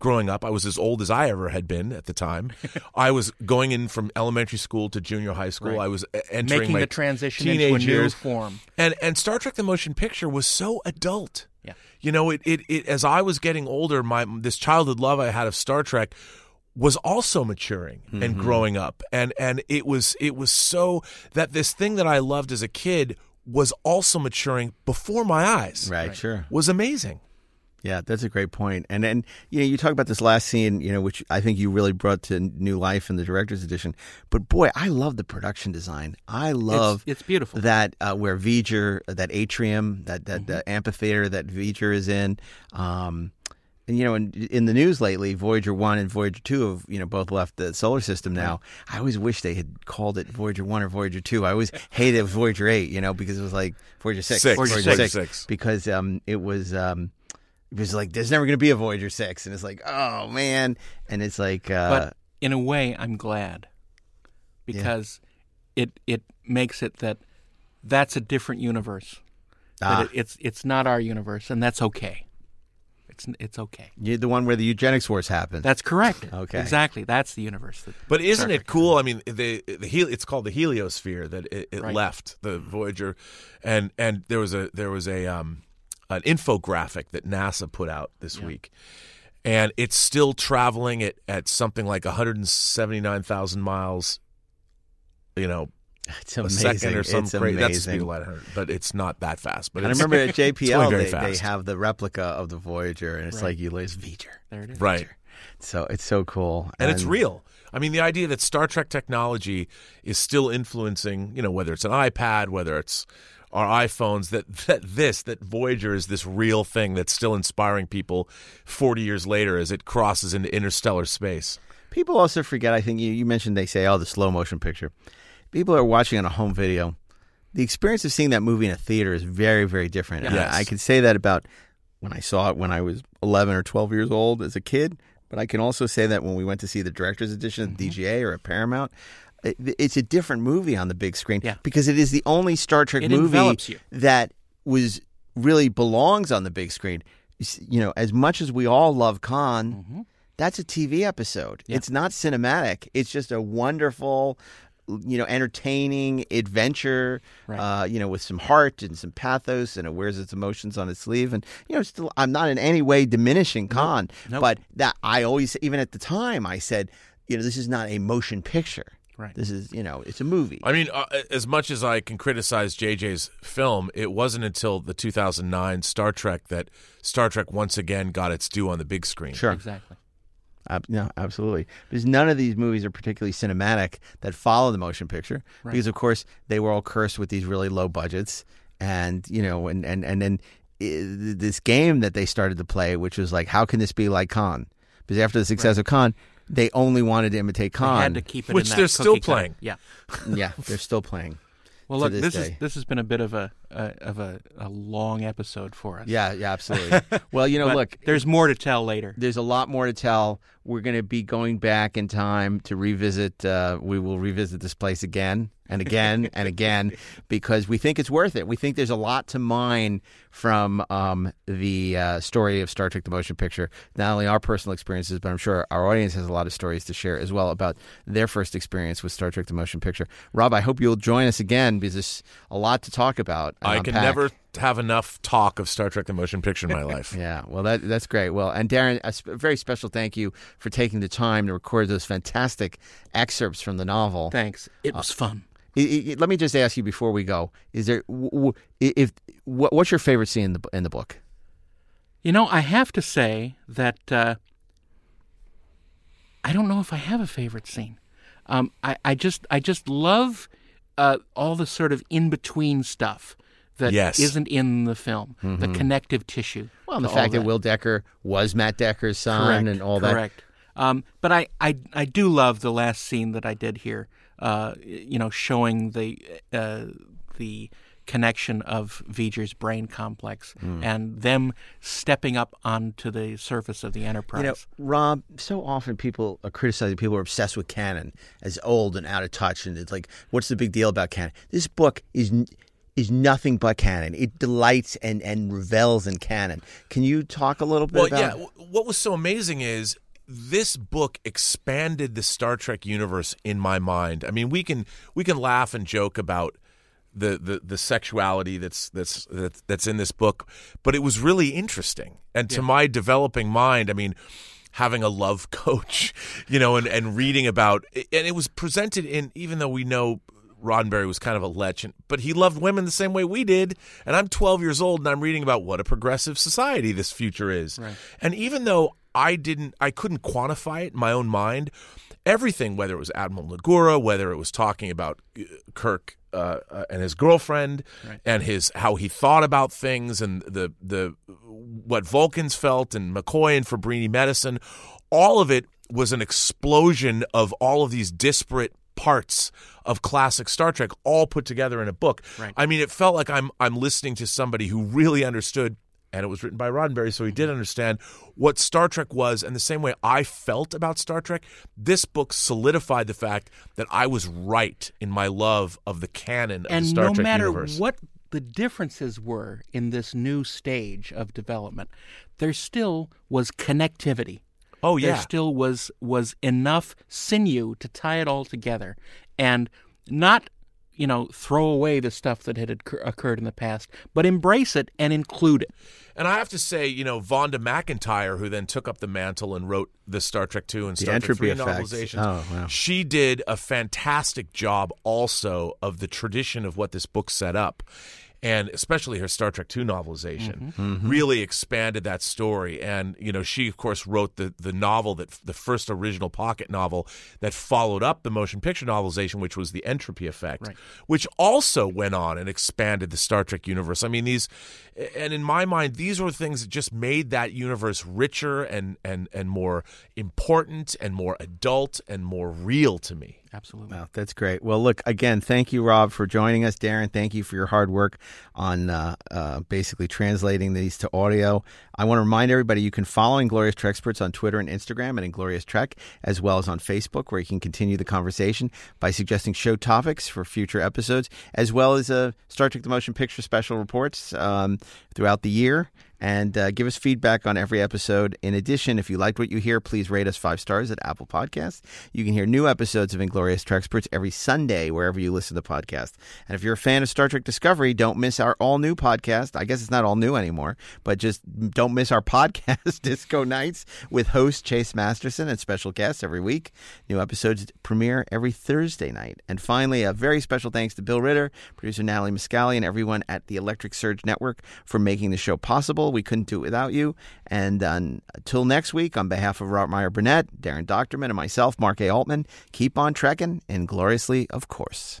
growing up, I was as old as I ever had been at the time. [LAUGHS] I was going in from elementary school to junior high school. Right. I was uh, entering Making my the transition teenage into a new years. form. And and Star Trek the Motion Picture was so adult. Yeah. You know, it, it, it as I was getting older, my this childhood love I had of Star Trek was also maturing and growing up. And and it was it was so that this thing that I loved as a kid was also maturing before my eyes. Right, sure. Was amazing. Yeah, that's a great point. And and you know, you talk about this last scene, you know, which I think you really brought to new life in the director's edition. But boy, I love the production design. I love it's beautiful. that uh, where V'Ger, that atrium, that that uh, amphitheater that V'Ger is in. Um, and you know, in, in the news lately, Voyager One and Voyager Two have you know both left the solar system now. I always wish they had called it Voyager One or Voyager Two. I always [LAUGHS] hated Voyager Eight, you know, because it was like Voyager Six, Six. Voyager Voyager Six, six. because um, it was um, it was like there's never going to be a Voyager Six, and it's like oh man, and it's like uh, but in a way, I'm glad because it it makes it that that's a different universe. Ah. That it, it's it's not our universe, and that's okay. It's it's okay. you're the one where the eugenics wars happened. That's correct. Okay. Exactly. That's the universe. That, But isn't it cool? I mean, the the hel- it's called the heliosphere that it, it Right. left the Voyager, and and there was a there was a um an infographic that NASA put out this week, and it's still traveling at at something like 179,000 miles. You know, [LAUGHS] it's a amazing. second or some it's crazy. That's the speed of light, I heard, but it's not that fast. But I remember at [LAUGHS] it's JPL very they, they have the replica of the Voyager, and it's Right. like you lose V'Ger. there it is. right. So it's so cool, and it's real. I mean, the idea that Star Trek technology is still influencing, you know, whether it's an iPad, whether it's our iPhones, that, that this, that Voyager is this real thing that's still inspiring people 40 years later as it crosses into interstellar space. People also forget. I think you, you mentioned they say, "Oh, the slow motion picture." People are watching on a home video. The experience of seeing that movie in a theater is very, very different. Yes. I, I can say that about when I saw it when I was 11 or 12 years old as a kid. But I can also say that when we went to see the director's edition at DGA or at Paramount, it, it's a different movie on the big screen Yeah. because it is the only Star Trek It movie that was really belongs on the big screen. You know, as much as we all love Khan, Mm-hmm. that's a TV episode. It's not cinematic. It's just a wonderful, you know, entertaining adventure. Right. Uh, you know, with some heart and some pathos, and it wears its emotions on its sleeve. And you know, still, I'm not in any way diminishing Khan, Nope. but that I always, even at the time, I said, you know, this is not a motion picture. Right. This is, you know, it's a movie. I mean, uh, as much as I can criticize JJ's film, it wasn't until the 2009 Star Trek that Star Trek once again got its due on the big screen. Sure. Exactly. Ab- no, absolutely. Because none of these movies are particularly cinematic that follow the motion picture. Because of course they were all cursed with these really low budgets, and you know, and and and then eh, this game that they started to play, which was like, how can this be like Khan? Because after the success of Khan, they only wanted to imitate They Khan. had to keep it Which in that they're still cookie cutter. playing. Yeah. [LAUGHS] yeah, they're still playing. Well, look, this this, is this has been a bit of a, a of a, a long episode for us. Yeah, yeah, absolutely. [LAUGHS] well, you know, But look, there's more to tell later. there's a lot more to tell. We're going to be going back in time to revisit. Uh, we will revisit this place again and again [LAUGHS] and again because we think it's worth it. We think there's a lot to mine from um, the uh, story of Star Trek: The Motion Picture. Not only our personal experiences, but I'm sure our audience has a lot of stories to share as well about their first experience with Star Trek: The Motion Picture. Rob, I hope you'll join us again because there's a lot to talk about. And I can unpack. never have enough talk of Star Trek: The Motion Picture in my [LAUGHS] life. Yeah, well, that that's great. Well, and Daren, a sp- very special thank you for taking the time to record those fantastic excerpts from the novel. Thanks. It was fun. I- I- let me just ask you before we go: Is there w- w- if what, what's your favorite scene in the in the book? You know, I have to say that uh, I don't know if I have a favorite scene. Um, I, I just I just love uh, all the sort of in between stuff that Yes. not in the film, the connective tissue. Well, the fact all that Will Decker was Matt Decker's son correct, and all that. correct. Um, but I, I I do love the last scene that I did here. Uh, you know, showing the uh, the connection of V'Ger's brain complex Hmm. and them stepping up onto the surface of the Enterprise. You know, Rob, so often people are criticizing people are obsessed with canon as old and out of touch, and it's like, what's the big deal about canon? This book is n- is nothing but canon. It delights and and revels in canon. Can you talk a little bit Well, about? yeah. What was so amazing is this book expanded the Star Trek universe in my mind. I mean, we can we can laugh and joke about the the, the sexuality that's that's that's that's in this book, but it was really interesting. And to my developing mind, I mean. Having a love [LAUGHS] coach, you know, and, and reading about, and it was presented in, even though we know Roddenberry was kind of a legend, but he loved women the same way we did. And I'm 12 years old and I'm reading about what a progressive society this future is. And even though I didn't, I couldn't quantify it in my own mind, everything, whether it was Admiral Nagura, whether it was talking about uh, Kirk uh, uh, and his girlfriend and his how he thought about things and the the what Vulcans felt and McCoy and Fabrini medicine, all of it was an explosion of all of these disparate parts of classic Star Trek all put together in a book. I mean, it felt like I'm I'm listening to somebody who really understood and it was written by Roddenberry, so he did mm-hmm. understand what Star Trek was. And the same way I felt about Star Trek, this book solidified the fact that I was right in my love of the canon of and the Star no Trek matter universe. what the differences were in this new stage of development, there still was connectivity. Oh yeah. There still was was enough sinew to tie it all together, and not you know throw away the stuff that had occur- occurred in the past, but embrace it and include it. And I have to say, you know, Vonda McIntyre, who then took up the mantle and wrote the Star Trek two and Star Trek Entropy three Effects. novelizations, Oh, wow. she did a fantastic job also of the tradition of what this book set up. And especially her Star Trek II novelization Mm-hmm. really expanded that story. And you know, she of course wrote the the novel that the first original pocket novel that followed up the motion picture novelization, which was the Entropy Effect, which also went on and expanded the Star Trek universe. I mean, these, and in my mind, these were things that just made that universe richer and and and more important and more adult and more real to me. Absolutely. Wow, that's great. Well, look again. Thank you, Rob, for joining us. Daren, thank you for your hard work on uh, uh, basically translating these to audio. I want to remind everybody you can follow Inglorious Treksperts on Twitter and Instagram at Inglorious Trek, as well as on Facebook, where you can continue the conversation by suggesting show topics for future episodes, as well as uh, Star Trek: The Motion Picture special reports um, throughout the year. And uh, give us feedback on every episode. In addition, if you liked what you hear, please rate us five stars at Apple Podcasts. You can hear new episodes of Inglorious Treksperts every Sunday wherever you listen to the podcast. And if you're a fan of Star Trek Discovery, don't miss our all new podcast. I guess it's not all new anymore, but just don't miss our [LAUGHS] podcast, Disco Nights, with host Chase Masterson and special guests every week. New episodes premiere every Thursday night. And finally, a very special thanks to Bill Ritter, producer Natalie Muscali, and everyone at the Electric Surge Network for making the show possible. We couldn't do it without you. And uh, until next week, on behalf of Robert Meyer Burnett, Daren Dochterman, and myself, Mark A. Altman, keep on trekking and gloriously, of course.